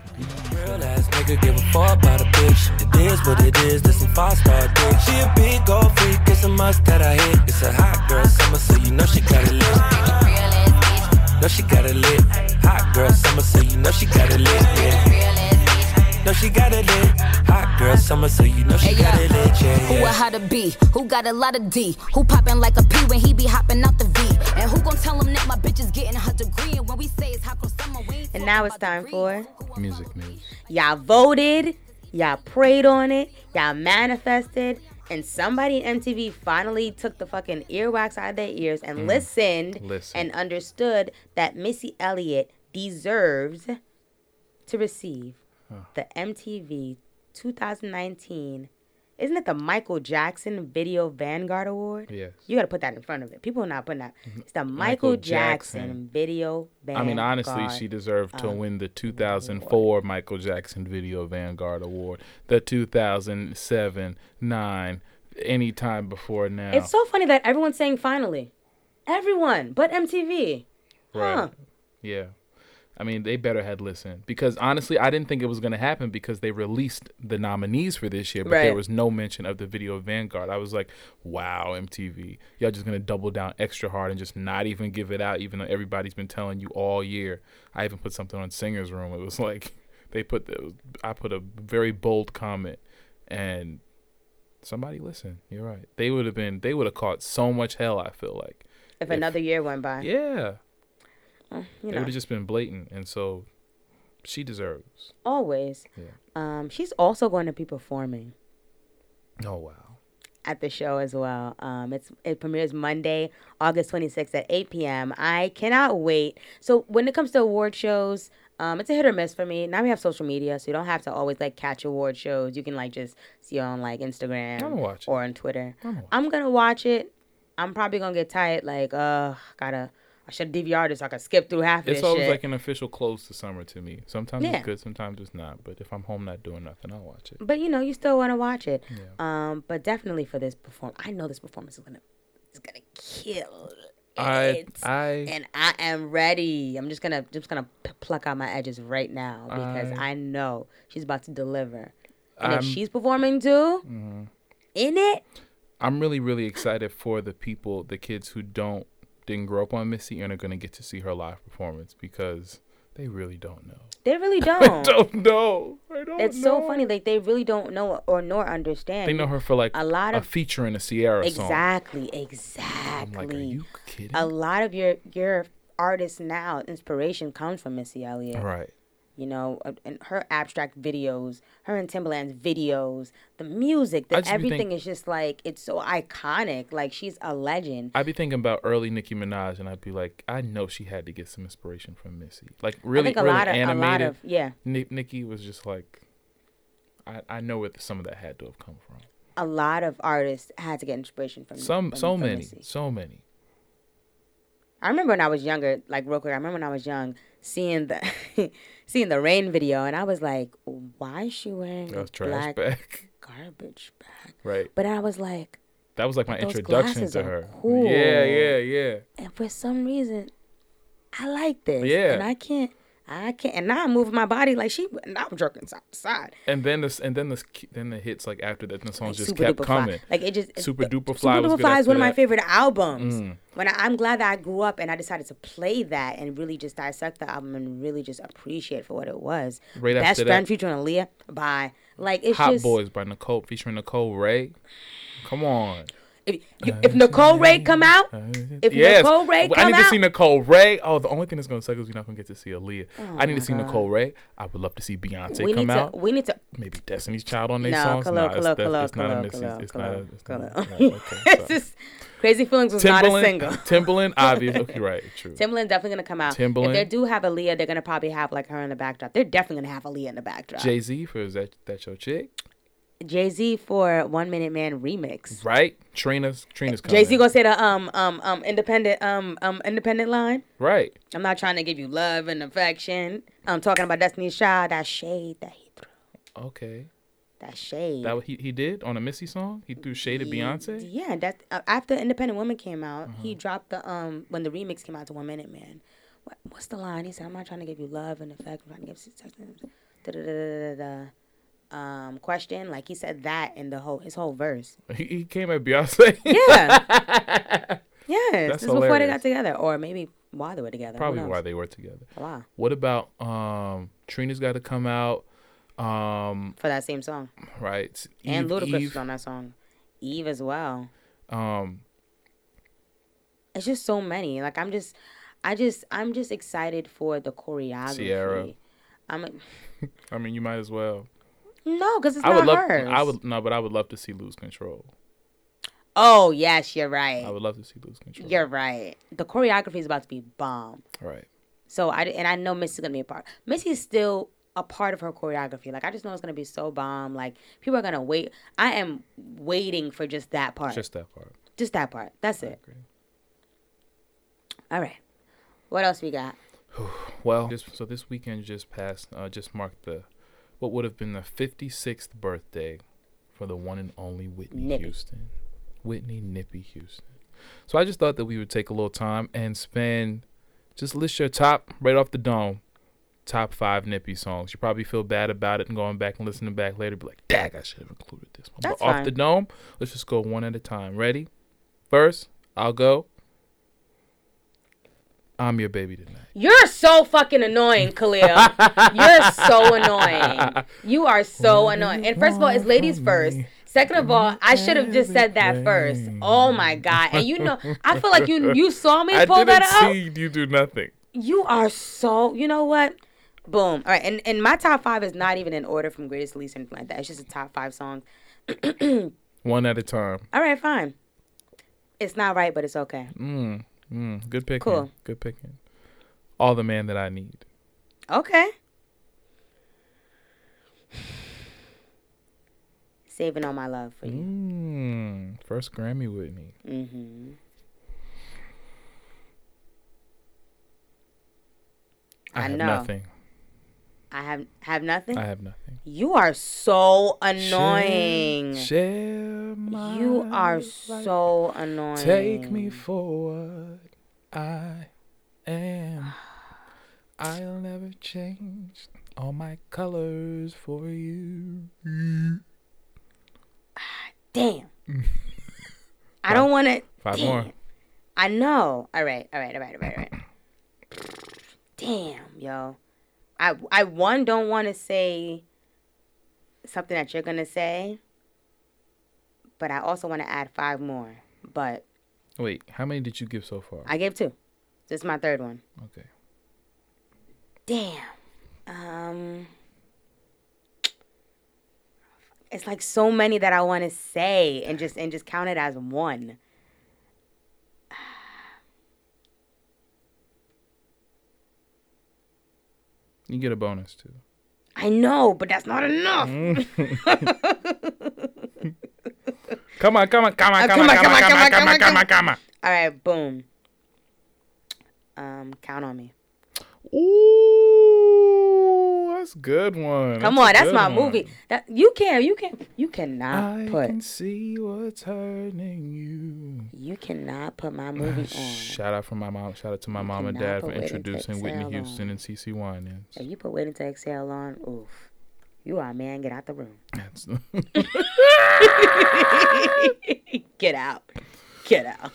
[SPEAKER 8] Real ass nigga give a fuck about a bitch. It is what it is, this some five star dick. She a big gold freak, it's a must that I hit. It's a hot girl summer, so you know she got it lit. Know she got it lit. Hot girl summer, so you know she got it lit. Yeah. Know she got it lit. Hot girl summer, so you know she
[SPEAKER 9] Hey,
[SPEAKER 8] got
[SPEAKER 9] yeah.
[SPEAKER 8] it lit. Yeah,
[SPEAKER 9] Who a
[SPEAKER 8] yeah.
[SPEAKER 9] how to be? Who got a lot of D? Who poppin' like a P when he be hopping out the V? And who gon' tell him that my bitch is getting her degree? And when we say it's hot girl summer, we ain't
[SPEAKER 1] And now it's time for
[SPEAKER 2] Music news.
[SPEAKER 1] y'all voted, y'all prayed on it, y'all manifested, and somebody in MTV finally took the fucking earwax out of their ears and mm. listened
[SPEAKER 2] Listen.
[SPEAKER 1] and understood that Missy Elliott deserves to receive the MTV 2019. Isn't it the Michael Jackson Video Vanguard Award?
[SPEAKER 2] Yes.
[SPEAKER 1] You got to put that in front of it. People are not putting that. Mm-hmm. It's the Michael,
[SPEAKER 2] Michael
[SPEAKER 1] Jackson.
[SPEAKER 2] Jackson.
[SPEAKER 1] Video Vanguard.
[SPEAKER 2] I mean, honestly, she deserved to win the 2004 Michael Jackson Video Vanguard Award, the 2007, 9, any time before now.
[SPEAKER 1] It's so funny that everyone's saying finally. Everyone but MTV.
[SPEAKER 2] Right.
[SPEAKER 1] Huh.
[SPEAKER 2] Yeah. I mean, they better had listened because honestly, I didn't think it was going to happen because they released the nominees for this year, but there was no mention of the video of Vanguard. I was like, wow, MTV, y'all just going to double down extra hard and just not even give it out, even though everybody's been telling you all year. I even put something on Singer's Room. It was like, they put, the, I put a very bold comment and somebody listened. You're right. They would have been, they would have caught so much hell, I feel like.
[SPEAKER 1] If another year went by,
[SPEAKER 2] Yeah.
[SPEAKER 1] You
[SPEAKER 2] It would have just been blatant. And so she deserves.
[SPEAKER 1] always.
[SPEAKER 2] Yeah.
[SPEAKER 1] Um, she's also going to be performing.
[SPEAKER 2] Oh, wow.
[SPEAKER 1] at the show as well. Um, it's it premieres Monday, August 26th at 8 p.m. I cannot wait. So when it comes to award shows, um, it's a hit or miss for me. Now we have social media, so you don't have to always like catch award shows. You can like just see on like Instagram or on Twitter.
[SPEAKER 2] Watch
[SPEAKER 1] I'm gonna watch it. I'm probably gonna get tight. Like, uh, gotta. I should DVR this so I can skip through half of
[SPEAKER 2] it.
[SPEAKER 1] It's
[SPEAKER 2] always
[SPEAKER 1] shit.
[SPEAKER 2] like an official close to summer to me. Sometimes
[SPEAKER 1] Yeah.
[SPEAKER 2] it's good, sometimes it's not. But if I'm home not doing nothing, I'll watch it.
[SPEAKER 1] but you know, you still want to watch it.
[SPEAKER 2] Yeah.
[SPEAKER 1] Um, but definitely for this performance, I know this performance is gonna is gonna kill.
[SPEAKER 2] I
[SPEAKER 1] it.
[SPEAKER 2] I
[SPEAKER 1] and I am ready. I'm just gonna just gonna p- pluck out my edges right now because
[SPEAKER 2] I-
[SPEAKER 1] I, know she's about to deliver. And
[SPEAKER 2] I'm-
[SPEAKER 1] if she's performing too,
[SPEAKER 2] Mhm.
[SPEAKER 1] in it,
[SPEAKER 2] I'm really really excited for the people, the kids who don't didn't grow up on Missy and are gonna get to see her live performance because they really don't know.
[SPEAKER 1] they really don't.
[SPEAKER 2] don't know. I don't
[SPEAKER 1] it's so funny. Like they really don't know or nor understand.
[SPEAKER 2] They know her for like
[SPEAKER 1] a lot of a
[SPEAKER 2] feature in a Ciara song.
[SPEAKER 1] exactly,
[SPEAKER 2] I'm
[SPEAKER 1] exactly.
[SPEAKER 2] like, are you kidding?
[SPEAKER 1] a lot of your your artists now inspiration comes from Missy Elliott.
[SPEAKER 2] right.
[SPEAKER 1] You know, uh, and her abstract videos, her and Timbaland's videos, the music, the, everything
[SPEAKER 2] think-
[SPEAKER 1] is just like it's so iconic. Like she's a legend.
[SPEAKER 2] I'd be thinking about early Nicki Minaj, and I'd be like, I know she had to get some inspiration from Missy. Like really,
[SPEAKER 1] I think a
[SPEAKER 2] really
[SPEAKER 1] lot of
[SPEAKER 2] animated.
[SPEAKER 1] of yeah,
[SPEAKER 2] Ni- Nicki was just like, I I know where some of that had to have come from.
[SPEAKER 1] a lot of artists had to get inspiration from
[SPEAKER 2] Some
[SPEAKER 1] from-
[SPEAKER 2] so
[SPEAKER 1] from
[SPEAKER 2] many,
[SPEAKER 1] Missy.
[SPEAKER 2] so many.
[SPEAKER 1] I remember when I was younger, like real quick. I remember when I was young, seeing the seeing the rain video, and I was like, "Why is she wearing
[SPEAKER 2] That
[SPEAKER 1] a
[SPEAKER 2] was trash
[SPEAKER 1] black
[SPEAKER 2] bag.
[SPEAKER 1] garbage bag?"
[SPEAKER 2] Right.
[SPEAKER 1] But I was like,
[SPEAKER 2] That was like my introduction to her.
[SPEAKER 1] cool.
[SPEAKER 2] Yeah, yeah, yeah.
[SPEAKER 1] and for some reason, I like this.
[SPEAKER 2] Yeah.
[SPEAKER 1] and I can't, I can't. And now I'm moving my body like she. And I'm jerking side to side.
[SPEAKER 2] And then this, and then this, then the hits like after that, the songs
[SPEAKER 1] Like
[SPEAKER 2] just kept
[SPEAKER 1] Dupa Fly.
[SPEAKER 2] coming.
[SPEAKER 1] Like it just Supa
[SPEAKER 2] Dupa Fly
[SPEAKER 1] Supa
[SPEAKER 2] Dupa
[SPEAKER 1] Fly is one of my favorite albums.
[SPEAKER 2] Mm.
[SPEAKER 1] When I, I'm glad that I grew up and I decided to play that and really just dissect the album and really just appreciate it for what it was.
[SPEAKER 2] Right
[SPEAKER 1] Best
[SPEAKER 2] after
[SPEAKER 1] friend
[SPEAKER 2] that-
[SPEAKER 1] featuring Aaliyah by like it's
[SPEAKER 2] Hot
[SPEAKER 1] just
[SPEAKER 2] Boys by Nicole featuring Nicole Wray. Come on.
[SPEAKER 1] If, you, if Nicole Wray come out, if
[SPEAKER 2] yes.
[SPEAKER 1] Nicole Wray come out.
[SPEAKER 2] I
[SPEAKER 1] come
[SPEAKER 2] need to see Nicole Wray. Oh, the only thing that's gonna suck is we're not gonna get to see Aaliyah.
[SPEAKER 1] Oh
[SPEAKER 2] I need to see
[SPEAKER 1] God.
[SPEAKER 2] Nicole Wray. I would love to see Beyonce
[SPEAKER 1] we
[SPEAKER 2] come
[SPEAKER 1] need
[SPEAKER 2] out.
[SPEAKER 1] we need to
[SPEAKER 2] Maybe Destiny's Child on their
[SPEAKER 1] no,
[SPEAKER 2] songs.
[SPEAKER 1] Kahlil,
[SPEAKER 2] nah,
[SPEAKER 1] Kahlil,
[SPEAKER 2] it's, that-
[SPEAKER 1] Kahlil,
[SPEAKER 2] it's not a
[SPEAKER 1] Kahlil,
[SPEAKER 2] Missy.
[SPEAKER 1] Kahlil,
[SPEAKER 2] It's not. A, it's not, Kahlil. okay,
[SPEAKER 1] It's just Crazy Feelings was not a
[SPEAKER 2] Timbaland,
[SPEAKER 1] single.
[SPEAKER 2] Timbaland, obviously. Okay, right, true.
[SPEAKER 1] Timbaland definitely gonna come out.
[SPEAKER 2] Timbaland.
[SPEAKER 1] If they do have Aaliyah, they're gonna probably have like her in the backdrop. They're definitely gonna have Aaliyah in the backdrop.
[SPEAKER 2] Jay Z for is that that your chick?
[SPEAKER 1] Jay Z for One Minute Man remix.
[SPEAKER 2] Right. Trina's Trina's coming.
[SPEAKER 1] Jay Z gonna say the um um um independent um um independent line.
[SPEAKER 2] Right.
[SPEAKER 1] I'm not trying to give you love and affection. I'm talking about Destiny's Child. That shade that he threw.
[SPEAKER 2] Okay.
[SPEAKER 1] That shade.
[SPEAKER 2] That he he did on a Missy song. He threw shade at Beyonce.
[SPEAKER 1] Yeah, that uh, after Independent Woman came out,
[SPEAKER 2] Uh-huh.
[SPEAKER 1] he dropped the um when the remix came out to One Minute Man. What, what's the line? He said, "I'm not trying to give you love and affection. I'm trying to give you sex da da da da da da." Um, question like he said that in the whole his whole verse.
[SPEAKER 2] He, he came at Beyonce.
[SPEAKER 1] Yeah. Yes,
[SPEAKER 2] That's
[SPEAKER 1] this is before they got together, or maybe why they were together.
[SPEAKER 2] Probably why they were together.
[SPEAKER 1] Wow.
[SPEAKER 2] What about um Trina's got to come out? Um
[SPEAKER 1] for that same song.
[SPEAKER 2] right.
[SPEAKER 1] and
[SPEAKER 2] Eve-
[SPEAKER 1] Ludacris
[SPEAKER 2] Eve,
[SPEAKER 1] on that song. Eve as well.
[SPEAKER 2] Um
[SPEAKER 1] It's just so many. Like I'm just, I just, I'm just excited for the choreography.
[SPEAKER 2] Ciara.
[SPEAKER 1] I'm
[SPEAKER 2] I mean, you might as well.
[SPEAKER 1] No, because it's
[SPEAKER 2] I would
[SPEAKER 1] not
[SPEAKER 2] love.
[SPEAKER 1] hers.
[SPEAKER 2] I would no, but I would love to see lose control.
[SPEAKER 1] Oh yes, you're right.
[SPEAKER 2] I would love to see lose control.
[SPEAKER 1] You're right. The choreography is about to be bomb.
[SPEAKER 2] Right.
[SPEAKER 1] So I and I know Missy's gonna be a part. Missy is still a part of her choreography. Like I just know it's gonna be so bomb. Like people are gonna wait. I am waiting for just that part.
[SPEAKER 2] Just that part.
[SPEAKER 1] Just that part. That's it. All right. What else we got?
[SPEAKER 2] Well, just, so this weekend just passed. Uh, just marked the what would have been the 56th birthday for the one and only Whitney
[SPEAKER 1] Nippy.
[SPEAKER 2] Houston. Whitney Nippy Houston. So I just thought that we would take a little time and spend just list your top right off the dome top five Nippy songs. You probably feel bad about it and going back and listening back later, be like, "Dag, I should have included this one."
[SPEAKER 1] That's
[SPEAKER 2] but off the dome, let's just go one at a time. Ready? First, I'll go. I'm your baby tonight.
[SPEAKER 1] You're so fucking annoying, Kahlil. You're so annoying. You are so annoying. And first of all, it's ladies first. Second of all, I should have just said that first. Oh my god! And you know, I feel like you you saw me pull I
[SPEAKER 2] didn't
[SPEAKER 1] that out.
[SPEAKER 2] see you do nothing.
[SPEAKER 1] You are so. You know what? Boom. All right, and and my top five is not even in order from greatest to least or anything like that. It's just a top five songs.
[SPEAKER 2] One at a time.
[SPEAKER 1] All right, fine. It's not right, but it's okay.
[SPEAKER 2] Mm, mm, good picking.
[SPEAKER 1] Cool.
[SPEAKER 2] Good picking. All the man that I need.
[SPEAKER 1] Okay. Saving all my love for you.
[SPEAKER 2] Mm, first Grammy Whitney.
[SPEAKER 1] Mm-hmm.
[SPEAKER 2] I,
[SPEAKER 1] I
[SPEAKER 2] have
[SPEAKER 1] know.
[SPEAKER 2] nothing.
[SPEAKER 1] I have have nothing.
[SPEAKER 2] I have nothing.
[SPEAKER 1] You are so annoying.
[SPEAKER 2] Share my
[SPEAKER 1] you are
[SPEAKER 2] life.
[SPEAKER 1] so annoying.
[SPEAKER 2] Take me for what I am. I'll never change all my colors for you.
[SPEAKER 1] Damn. I don't want to.
[SPEAKER 2] Five more.
[SPEAKER 1] I know. All right. All right. All right. All right. All right. Damn, yo. I I one don't want to say something that you're gonna say, but I also want to add five more. But
[SPEAKER 2] Wait, how many did you give so far?
[SPEAKER 1] I gave two. This is my third one.
[SPEAKER 2] okay.
[SPEAKER 1] Damn. Um. It's like so many that I want to say and just and just count it as one.
[SPEAKER 2] You get a bonus too.
[SPEAKER 1] I know, but that's not enough.
[SPEAKER 2] Come on, come on, come on,
[SPEAKER 1] Uh,
[SPEAKER 2] come on, come on, come on, come on, come on, come on.
[SPEAKER 1] All right, boom. Um, count on me.
[SPEAKER 2] Ooh, that's a good one.
[SPEAKER 1] Come
[SPEAKER 2] That's
[SPEAKER 1] on, that's my
[SPEAKER 2] one.
[SPEAKER 1] movie. That you can, you can, you cannot
[SPEAKER 2] I
[SPEAKER 1] put,
[SPEAKER 2] can see what's hurting you.
[SPEAKER 1] you cannot put my movie on.
[SPEAKER 2] Shout out from my mom. Shout out to my
[SPEAKER 1] You
[SPEAKER 2] mom and dad for
[SPEAKER 1] put Waiting to
[SPEAKER 2] introducing Whitney
[SPEAKER 1] Exhale on.
[SPEAKER 2] Houston and CeCe Winans.
[SPEAKER 1] If you put waiting to exhale on, oof, you are a man. Get out the room.
[SPEAKER 2] That's
[SPEAKER 1] Get out. Get out.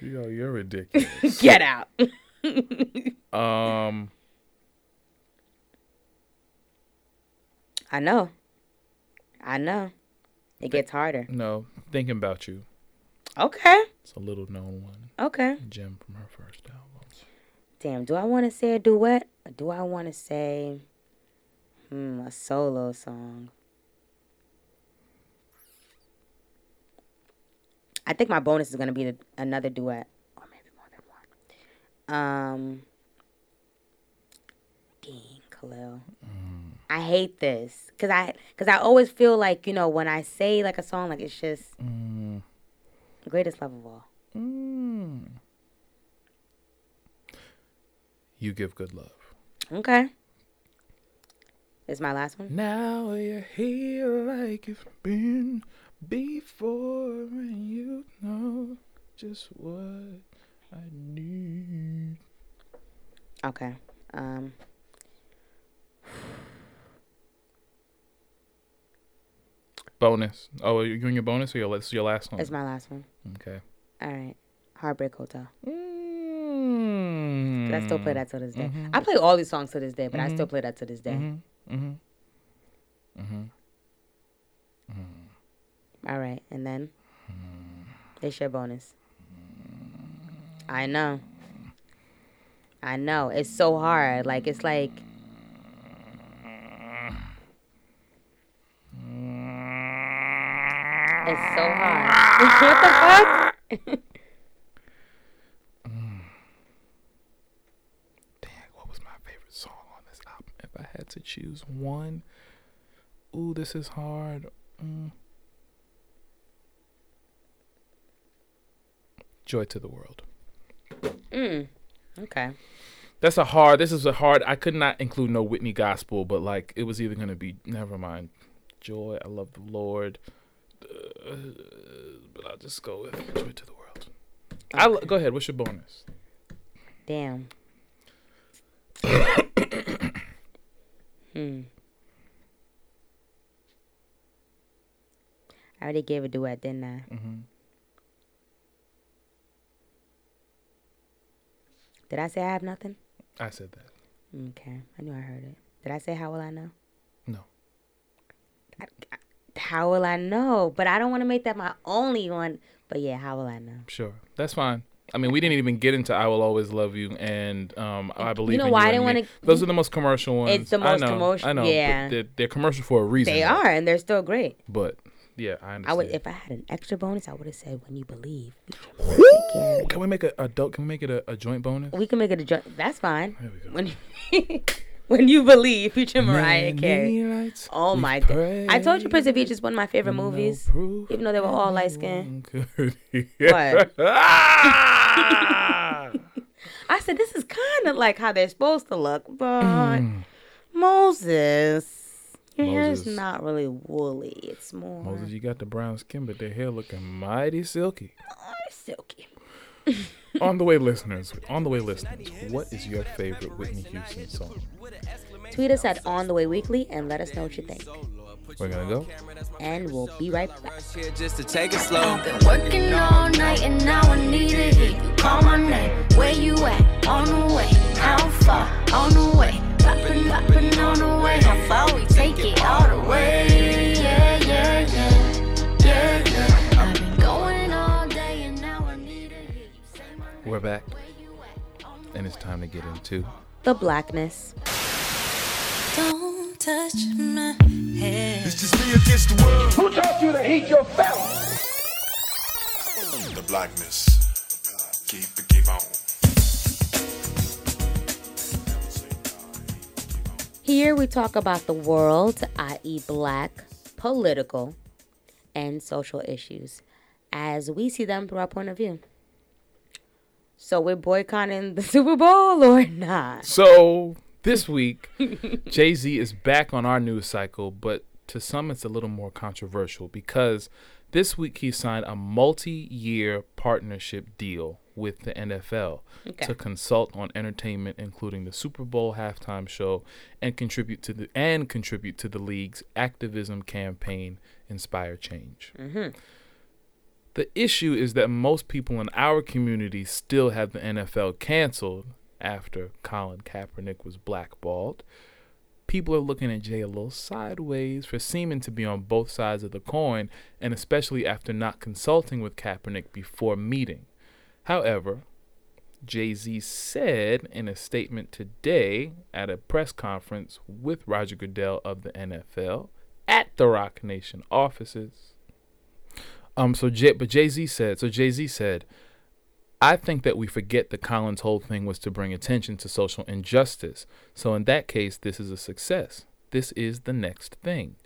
[SPEAKER 2] Yo, you're ridiculous.
[SPEAKER 1] Get out.
[SPEAKER 2] um,
[SPEAKER 1] I know. I know. It gets harder.
[SPEAKER 2] no, thinking about you.
[SPEAKER 1] Okay.
[SPEAKER 2] It's a little known one.
[SPEAKER 1] Okay.
[SPEAKER 2] Gem from her first album.
[SPEAKER 1] Damn. Do I want to say a duet? Or do I want to say, hmm, a solo song? I think my bonus is gonna be the, another duet, or maybe more than one. Um. Dang, Kahlil. I hate this because I because I always feel like you know when I say like a song like it's just
[SPEAKER 2] Mm.
[SPEAKER 1] greatest love of all.
[SPEAKER 2] Mm. You give good love.
[SPEAKER 1] Okay. Is my last one.
[SPEAKER 2] Now you're here like you've been before, and you know just what I need.
[SPEAKER 1] Okay. Um.
[SPEAKER 2] Bonus. Oh, you doing your bonus or your this is your last one?
[SPEAKER 1] It's my last one.
[SPEAKER 2] Okay.
[SPEAKER 1] All right. Heartbreak Hotel.
[SPEAKER 2] Mm.
[SPEAKER 1] I still play that to this day.
[SPEAKER 2] Mhm.
[SPEAKER 1] I play all these songs to this day, but I still
[SPEAKER 2] Mhm.
[SPEAKER 1] play that to this day.
[SPEAKER 2] Mhm. Mhm. Mhm.
[SPEAKER 1] All right, and then it's your bonus. I know. I know. It's so hard. Like it's like it's so hard. what the fuck?
[SPEAKER 2] Dang, what was my favorite song on this album? If I had to choose one, ooh, this is hard. Mm. Joy to the World.
[SPEAKER 1] Mm. Okay.
[SPEAKER 2] That's a hard. This is a hard. I could not include no Whitney gospel, but like it was either gonna be. Never mind. Joy. I love the Lord. Uh, but I'll just go with Joy to the World. I go ahead. What's your bonus?
[SPEAKER 1] Damn. Hmm. I already gave a duet, didn't I?
[SPEAKER 2] Mhm.
[SPEAKER 1] Did I say I have nothing?
[SPEAKER 2] I said that.
[SPEAKER 1] Okay, I knew I heard it. Did I say how will I know?
[SPEAKER 2] No.
[SPEAKER 1] I, I- how will I know? But I don't want to make that my only one. But yeah, how will I know?
[SPEAKER 2] Sure, that's fine. I mean, we didn't even get into "I Will Always Love You" and um, "I Believe."
[SPEAKER 1] You know
[SPEAKER 2] in
[SPEAKER 1] why
[SPEAKER 2] You
[SPEAKER 1] I didn't wanna-
[SPEAKER 2] Those are the most commercial ones.
[SPEAKER 1] It's the most
[SPEAKER 2] I know,
[SPEAKER 1] commercial-
[SPEAKER 2] I know.
[SPEAKER 1] yeah.
[SPEAKER 2] they're, they're commercial for a reason.
[SPEAKER 1] They are, and they're still great.
[SPEAKER 2] But yeah, I understand.
[SPEAKER 1] I would, if I had an extra bonus, I would have said "When You Believe." featuring Mariah Carey.
[SPEAKER 2] Can we make a adult? Can we make it a, a joint bonus?
[SPEAKER 1] We can make it a joint. That's fine. When you, when you believe, featuring Mariah Carey. Oh my god! I told you, Prince of Egypt is one of my favorite movies,
[SPEAKER 2] proof
[SPEAKER 1] even though they were all light skinned.
[SPEAKER 2] What?
[SPEAKER 1] I said this is kind of like how they're supposed to look, but
[SPEAKER 2] Mm.
[SPEAKER 1] Moses, your hair is not really woolly. It's more
[SPEAKER 2] Moses, you got the brown skin, but the hair looking mighty silky.
[SPEAKER 1] silky.
[SPEAKER 2] On the way, listeners. On the way, listeners. What is your favorite Whitney Houston song?
[SPEAKER 1] Tweet us at On the Way Weekly and let us know what you think.
[SPEAKER 2] We're gonna go.
[SPEAKER 1] And we'll be right back.
[SPEAKER 3] Just to take it slow.
[SPEAKER 6] Been working all night and now I need to hear you call my name. Where you at? On the way. How far? On the way. Poppin', poppin' on the way. How far we take it all the way?
[SPEAKER 2] We're back, and it's time to get into.
[SPEAKER 1] The blackness.
[SPEAKER 6] Don't touch my hair.
[SPEAKER 5] It's just me against the world.
[SPEAKER 4] Who taught you to hate your fellow?
[SPEAKER 5] The blackness. Keep it, keep on.
[SPEAKER 1] Here we talk about the world, i.e., black, political, and social issues as we see them through our point of view. So we're boycotting the Super Bowl or not?
[SPEAKER 2] So this week, Jay Z is back on our news cycle, but to some it's a little more controversial because this week he signed a multi-year partnership deal with the NFL
[SPEAKER 1] Okay.
[SPEAKER 2] to consult on entertainment, including the Super Bowl halftime show, and contribute to the and contribute to the league's activism campaign, Inspire Change. Mm-hmm. The issue is that most people in our community still have the NFL canceled after Colin Kaepernick was blackballed. People are looking at Jay a little sideways for seeming to be on both sides of the coin, and especially after not consulting with Kaepernick before meeting. However, Jay Z said in a statement today at a press conference with Roger Goodell of the NFL at the Roc Nation offices. Um, so Jay, but Jay Z said, so Jay Z said, I think that we forget that Colin's whole thing was to bring attention to social injustice. So in that case, this is a success. This is the next thing.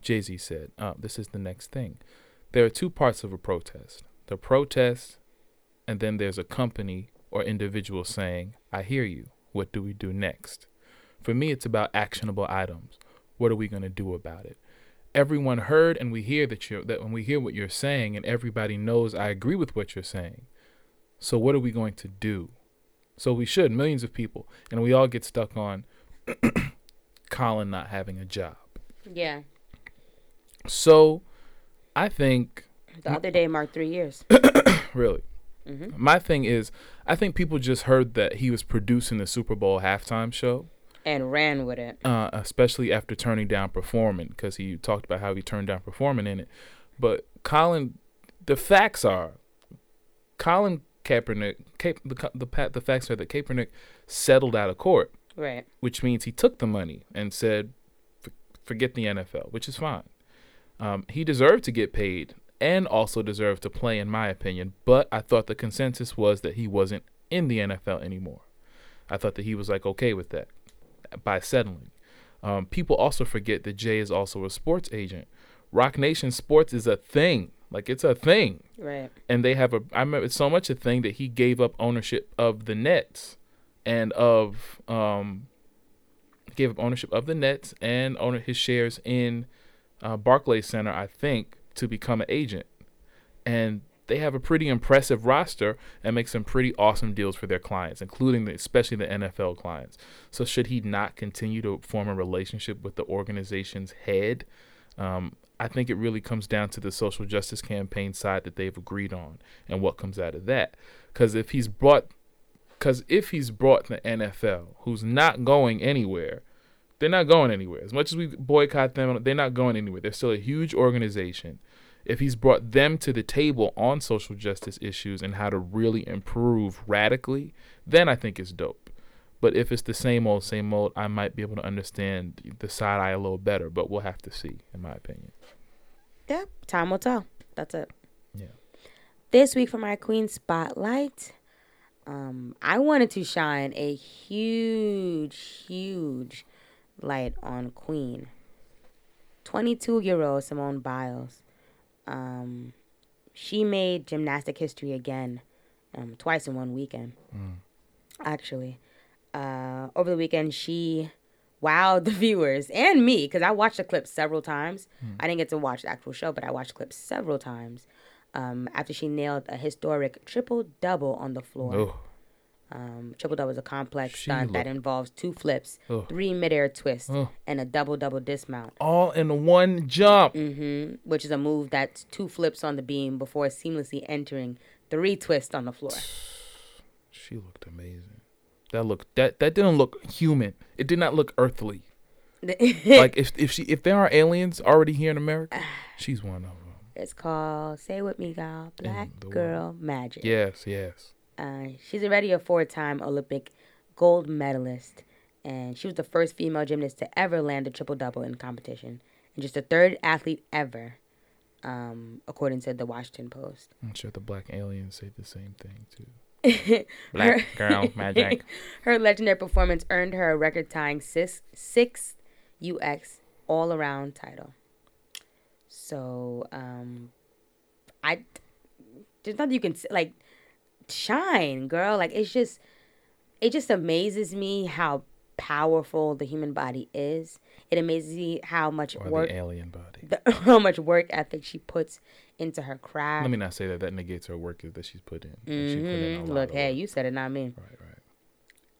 [SPEAKER 2] Jay Z said, uh, this is the next thing. There are two parts of a protest the protest, and then there's a company or individual saying, I hear you. What do we do next? For me, it's about actionable items. What are we going to do about it? Everyone heard and we hear that you're that when we hear what you're saying and everybody knows I agree with what you're saying. So what are we going to do? So we should, millions of people, and we all get stuck on Colin not having a job.
[SPEAKER 1] Yeah.
[SPEAKER 2] So I think
[SPEAKER 1] The other day marked three years.
[SPEAKER 2] really. Mm-hmm. My thing is, I think people just heard that he was producing the Super Bowl halftime show,
[SPEAKER 1] and ran with it.
[SPEAKER 2] uh, especially after turning down performing, because he talked about how he turned down performing in it. But Colin, the facts are, Colin Kaepernick, Ka- the the the facts are that Kaepernick settled out of court,
[SPEAKER 1] Right.
[SPEAKER 2] which means he took the money and said, "Forget the NFL," which is fine. Um, he deserved to get paid and also deserved to play, in my opinion. But I thought the consensus was that he wasn't in the NFL anymore. I thought that he was like okay with that by settling. Um, people also forget that Jay is also a sports agent. Roc Nation Sports is a thing. Like it's a thing.
[SPEAKER 1] Right.
[SPEAKER 2] And they have a I remember it's so much a thing that he gave up ownership of the Nets and of um gave up ownership of the Nets and owner his shares in uh, Barclays Center, I think, to become an agent. And they have a pretty impressive roster and make some pretty awesome deals for their clients, including the, especially the NFL clients. So should he not continue to form a relationship with the organization's head? Um, I think it really comes down to the social justice campaign side that they've agreed on and what comes out of that. Because if he's brought, because if he's brought the NFL, who's not going anywhere, they're not going anywhere. As much as we boycott them, they're not going anywhere. They're still a huge organization. If he's brought them to the table on social justice issues and how to really improve radically, then I think it's dope. But if it's the same old, same old, I might be able to understand the side eye a little better. But we'll have to see, in my opinion.
[SPEAKER 1] Yeah, time will tell. That's it.
[SPEAKER 2] Yeah.
[SPEAKER 1] This week for my Queen Spotlight, um, I wanted to shine a huge, huge light on Queen. 22 year old Simone Biles. Um, she made gymnastic history again, um, twice in one weekend, actually. Uh, over the weekend, she wowed the viewers and me because I watched the clip several times. I didn't get to watch the actual show, but I watched clips several times um, after she nailed a historic triple double on the floor.
[SPEAKER 2] Oh,
[SPEAKER 1] Um, triple double is a complex stunt that involves two flips,
[SPEAKER 2] Ugh.
[SPEAKER 1] three midair twists,
[SPEAKER 2] Ugh.
[SPEAKER 1] and a double double dismount,
[SPEAKER 2] all in one jump.
[SPEAKER 1] hmm which is a move that's two flips on the beam before seamlessly entering three twists on the floor.
[SPEAKER 2] She looked amazing. That looked that that didn't look human. It did not look earthly. like if if she if there are aliens already here in America, she's one of them.
[SPEAKER 1] it's called "Say With Me, God," Black Girl Magic.
[SPEAKER 2] Yes, yes.
[SPEAKER 1] Uh, she's already a four-time Olympic gold medalist, and she was the first female gymnast to ever land a triple double in competition, and just the third athlete ever, um, according to the Washington Post.
[SPEAKER 2] I'm sure the black aliens say the same thing too. Black girl magic.
[SPEAKER 1] her legendary performance earned her a record-tying six, sixth UX all-around title. So, um, I there's nothing you can say, like shine, girl. Like it's just it just amazes me how powerful the human body is. It amazes me how much
[SPEAKER 2] Or
[SPEAKER 1] work
[SPEAKER 2] the alien body.
[SPEAKER 1] the, how much work ethic she puts into her craft.
[SPEAKER 2] Let me not say that. That negates her work that she's put in. Like, she put in a
[SPEAKER 1] Mhm. Look, hey,
[SPEAKER 2] work.
[SPEAKER 1] you said it, not me.
[SPEAKER 2] Right,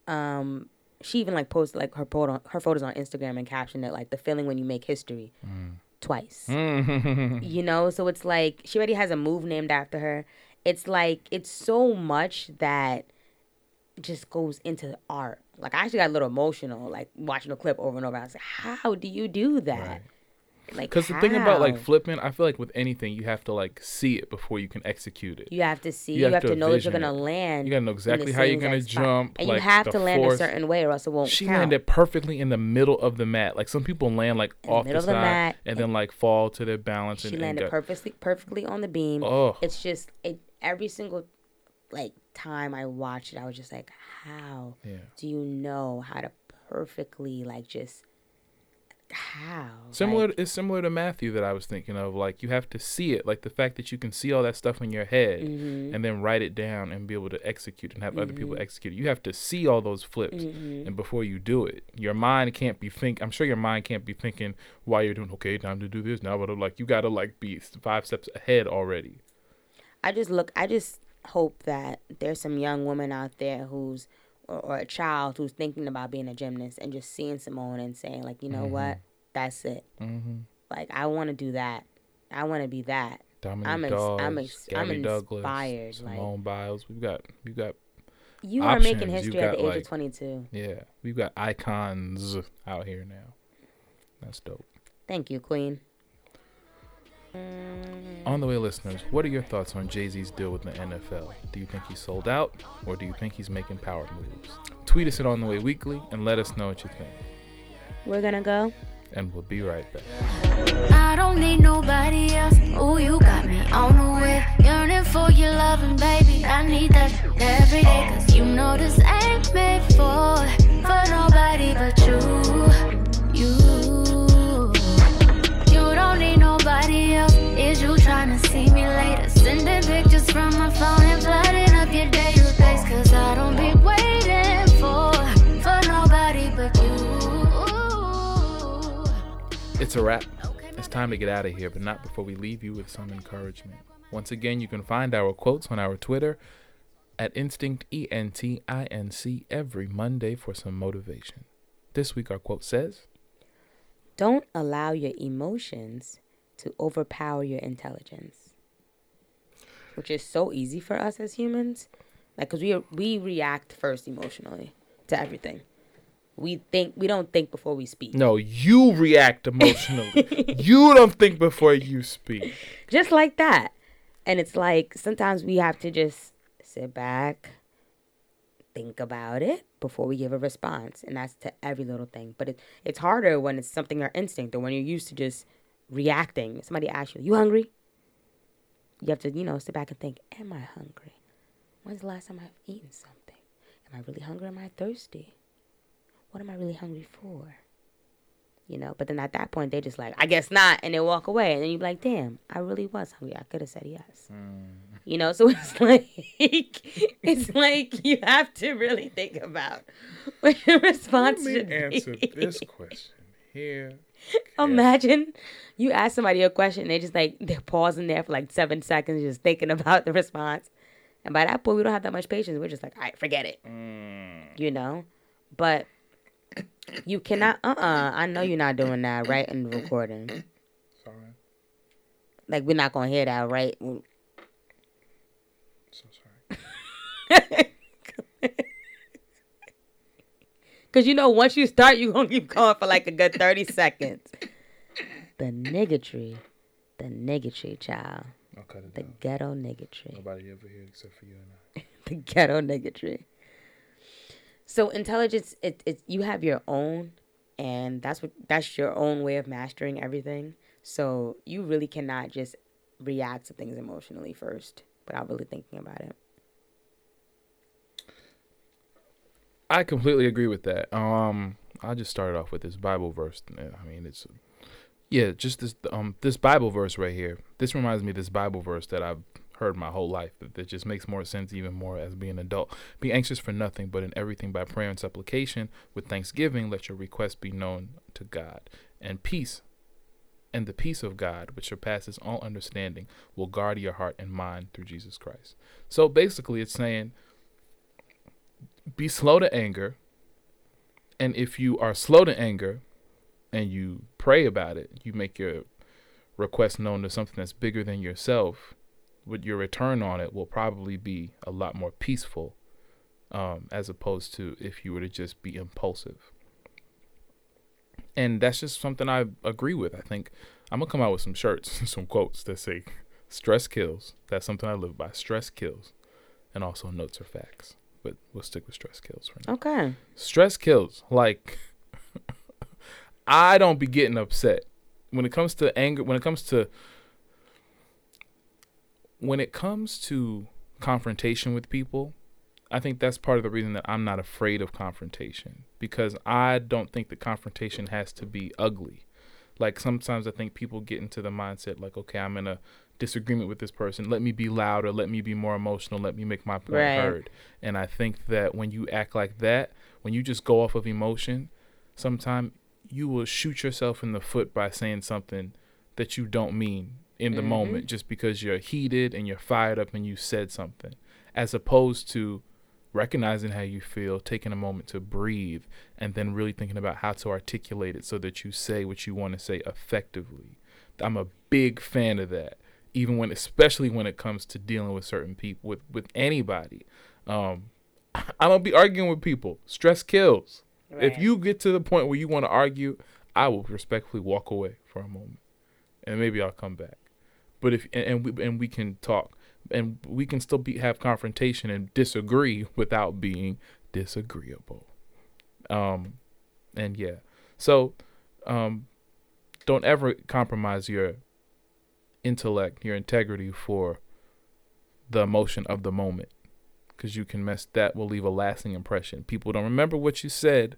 [SPEAKER 2] right.
[SPEAKER 1] Um, she even like posted like her photo, her photos on Instagram and captioned it like the feeling when you make history
[SPEAKER 2] Mm.
[SPEAKER 1] twice. You know, so it's like she already has a move named after her. It's like it's so much that just goes into the art. Like I actually got a little emotional, like watching the clip over and over. I was like, how do you do that? Like,
[SPEAKER 2] Because the thing about like flipping, I feel like with anything, you have to like see it before you can execute it.
[SPEAKER 1] You have to see. You have, to, know that you're gonna land.
[SPEAKER 2] You gotta know exactly how you're gonna jump.
[SPEAKER 1] and
[SPEAKER 2] like,
[SPEAKER 1] you have to land
[SPEAKER 2] force.
[SPEAKER 1] a certain way, or else it won't
[SPEAKER 2] She
[SPEAKER 1] count.
[SPEAKER 2] landed perfectly in the middle of the mat. Like some people land like
[SPEAKER 1] the
[SPEAKER 2] off the
[SPEAKER 1] middle of the
[SPEAKER 2] side
[SPEAKER 1] mat,
[SPEAKER 2] and then like fall to their balance.
[SPEAKER 1] She
[SPEAKER 2] and, and
[SPEAKER 1] landed
[SPEAKER 2] got-
[SPEAKER 1] perfectly perfectly on the beam.
[SPEAKER 2] Oh.
[SPEAKER 1] It's just it every single like time I watched it, I was just like, how
[SPEAKER 2] Yeah.
[SPEAKER 1] do you know how to perfectly like just how
[SPEAKER 2] Similar,
[SPEAKER 1] Like,
[SPEAKER 2] it's similar to Matthew that I was thinking of. Like you have to see it, like the fact that you can see all that stuff in your head
[SPEAKER 1] Mm-hmm.
[SPEAKER 2] and then write it down and be able to execute and have other people execute it. You have to see all those flips,
[SPEAKER 1] Mm-hmm.
[SPEAKER 2] and before you do it, your mind can't be think. I'm sure your mind can't be thinking while you're doing. Okay, time to do this now, but like you gotta like be five steps ahead already.
[SPEAKER 1] I just look. I just hope that there's some young woman out there who's or, or a child who's thinking about being a gymnast and just seeing Simone and saying like, you know
[SPEAKER 2] Mm-hmm.
[SPEAKER 1] what, that's it.
[SPEAKER 2] hmm
[SPEAKER 1] Like I want to do that. I want to be that.
[SPEAKER 2] Dominique
[SPEAKER 1] I'm ex-
[SPEAKER 2] Dawes,
[SPEAKER 1] I'm ex- I'm
[SPEAKER 2] Douglas,
[SPEAKER 1] inspired, like-
[SPEAKER 2] Simone Biles. We've got we've got
[SPEAKER 1] You are making history at the age
[SPEAKER 2] like-
[SPEAKER 1] of 22.
[SPEAKER 2] yeah we've got icons out here now. That's dope.
[SPEAKER 1] Thank you, Queen.
[SPEAKER 2] On the way, listeners, what are your thoughts on Jay Z's deal with the NFL? Do you think he's sold out, or do you think he's making power moves? Tweet us at On the Way Weekly and let us know what you think.
[SPEAKER 1] We're gonna go.
[SPEAKER 2] And we'll be right back.
[SPEAKER 6] I don't need nobody else. Ooh, you got me on the way. Yearning for your loving, baby. I need that every day. Cause you know this ain't made for, for nobody but you. You. Is you trying to see me later? Sending pictures from my phone and flooding up your database. Cause I don't be waiting for, for nobody but you.
[SPEAKER 2] It's a wrap. It's time to get out of here, but not before we leave you with some encouragement. Once again, you can find our quotes on our Twitter at Instinct E N T I N C every Monday for some motivation. This week, our quote says,
[SPEAKER 1] Don't allow your emotions to overpower your intelligence, which is so easy for us as humans. Like, cause we we react first emotionally to everything. We think we don't think before we speak.
[SPEAKER 2] No, you react emotionally. you don't think before you speak.
[SPEAKER 1] just like that. And it's like sometimes we have to just sit back, think about it before we give a response. And that's to every little thing. But it, it's harder when it's something our instinct or when you're used to just reacting. Somebody asks you, You hungry? You have to, you know, sit back and think, Am I hungry? When's the last time I've eaten something? Am I really hungry? Am I thirsty? What am I really hungry for? You know, but then at that point, they just like, I guess not. And they walk away. And then you're like, damn, I really was hungry. I could have said yes. Mm. You know, so it's like, it's like you have to really think about what your response
[SPEAKER 2] Let
[SPEAKER 1] should
[SPEAKER 2] me answer
[SPEAKER 1] be.
[SPEAKER 2] this question here.
[SPEAKER 1] Imagine you ask somebody a question, they just like they're pausing there for like seven seconds, just thinking about the response. And by that point, we don't have that much patience. We're just like, all right, forget it. You know? But you cannot, uh uh I know you're not doing that right in the recording.
[SPEAKER 2] Sorry.
[SPEAKER 1] Like, we're not going to hear that, right?
[SPEAKER 2] So sorry.
[SPEAKER 1] Because you know, once you start, you're going to keep going for like a good 30 seconds. The niggatry. The niggatry, child.
[SPEAKER 2] I'll cut it
[SPEAKER 1] The
[SPEAKER 2] down.
[SPEAKER 1] ghetto niggatry.
[SPEAKER 2] Nobody ever here except for you and I.
[SPEAKER 1] the ghetto niggatry. So intelligence, it, it you have your own, and that's what that's your own way of mastering everything. So you really cannot just react to things emotionally first without really thinking about it.
[SPEAKER 2] I completely agree with that. Um, I'll just started off with this Bible verse. I mean, it's yeah, just this um this Bible verse right here. This reminds me of this Bible verse that I've heard my whole life. That, that just makes more sense even more as being an adult. Be anxious for nothing, but in everything by prayer and supplication with thanksgiving, let your requests be known to God, and peace. And the peace of God, which surpasses all understanding, will guard your heart and mind through Jesus Christ. So basically, it's saying be slow to anger. And if you are slow to anger and you pray about it, you make your request known to something that's bigger than yourself, what your return on it will probably be a lot more peaceful um, as opposed to if you were to just be impulsive. And that's just something I agree with. I think I'm going to come out with some shirts, some quotes that say, stress kills. That's something I live by. Stress kills. And also notes are facts but we'll stick with stress kills for now.
[SPEAKER 1] Okay.
[SPEAKER 2] Stress kills. Like I don't be getting upset when it comes to anger. When it comes to when it comes to confrontation with people, I think that's part of the reason that I'm not afraid of confrontation because I don't think that confrontation has to be ugly. Like sometimes I think people get into the mindset like, okay, I'm in a disagreement with this person. Let me be louder. Let me be more emotional. Let me make my point
[SPEAKER 1] Right.
[SPEAKER 2] heard. And I think that when you act like that, when you just go off of emotion, sometimes you will shoot yourself in the foot by saying something that you don't mean in the
[SPEAKER 1] Mhm.
[SPEAKER 2] moment just because you're heated and you're fired up and you said something, as opposed to recognizing how you feel, taking a moment to breathe, and then really thinking about how to articulate it so that you say what you want to say effectively. I'm a big fan of that, even when, especially when it comes to dealing with certain people, with with anybody. Um, I don't be arguing with people. Stress kills. If you get to the point where you want to argue, I will respectfully walk away for a moment, and maybe I'll come back. But if and, and we and we can talk, and we can still be have confrontation and disagree without being disagreeable. Um, and yeah, so um, don't ever compromise your intellect, your integrity for the emotion of the moment, because you can mess. That will leave a lasting impression. People don't remember what you said,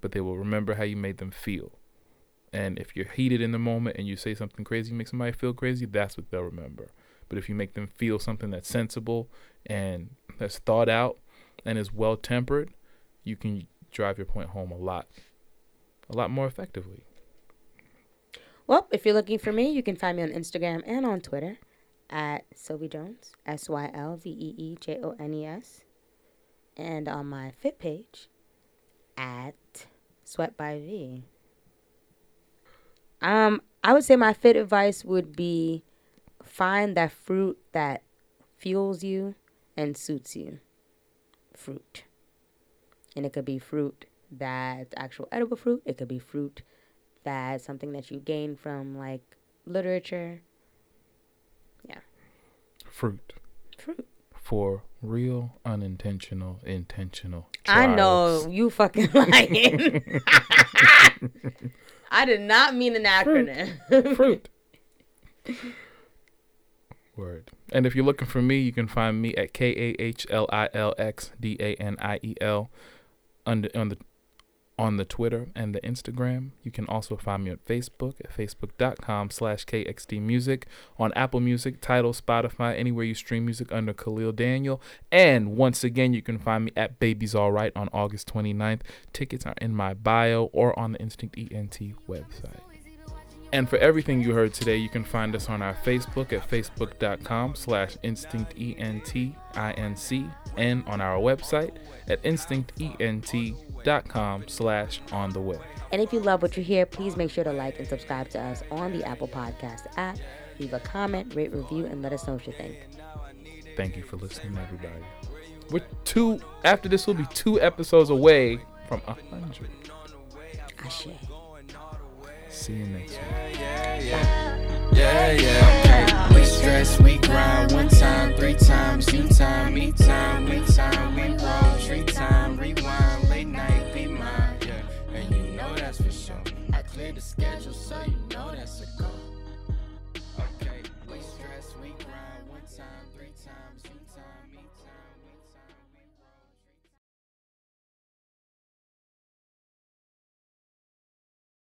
[SPEAKER 2] but they will remember how you made them feel. And if you're heated in the moment and you say something crazy, make somebody feel crazy, that's what they'll remember. But if you make them feel something that's sensible and that's thought out and is well tempered, you can drive your point home a lot, a lot more effectively.
[SPEAKER 1] Well, if you're looking for me, you can find me on Instagram and on Twitter at Sylvee Jones, S Y L V E E J O N E S. And on my Fit page at Sweat by V. Um, I would say my fit advice would be find that fruit that fuels you and suits you. Fruit. And it could be fruit that's actual edible fruit. It could be fruit that's something that you gain from like literature. Yeah.
[SPEAKER 2] Fruit.
[SPEAKER 1] Fruit.
[SPEAKER 2] For real, unintentional, intentional.
[SPEAKER 1] I know you fucking lying. I did not mean an acronym.
[SPEAKER 2] Fruit. Word. And if you're looking for me, you can find me at K A H L I L X D A N I E L the on the on the Twitter and the Instagram. You can also find me on Facebook at facebook.com slash kxdmusic, on Apple Music, Tidal, Spotify, anywhere you stream music under Kahlil Daniel. And once again, you can find me at Baby's Alright on August 29th. Tickets are in my bio or on the Instinct ENT website. And for everything you heard today, you can find us on our Facebook at facebook.com slash instinctentinc and on our website at instinctent.com slash on the web.
[SPEAKER 1] And if you love what you hear, please make sure to like and subscribe to us on the Apple Podcast app. Leave a comment, rate, review, and let us know what you think.
[SPEAKER 2] Thank you for listening, everybody. We're two, after this, we'll be two episodes away from a 100.
[SPEAKER 1] Ashe.
[SPEAKER 2] Ah, See you next week.
[SPEAKER 3] Yeah, yeah. We stress, we grind one time, three times, you time, me time, we time, we roll, tree time, rewind, late night, be mine, yeah. And you know that's for sure. I cleared the schedule, so you know that's a go. Okay, we stress, we grind one time, three times, you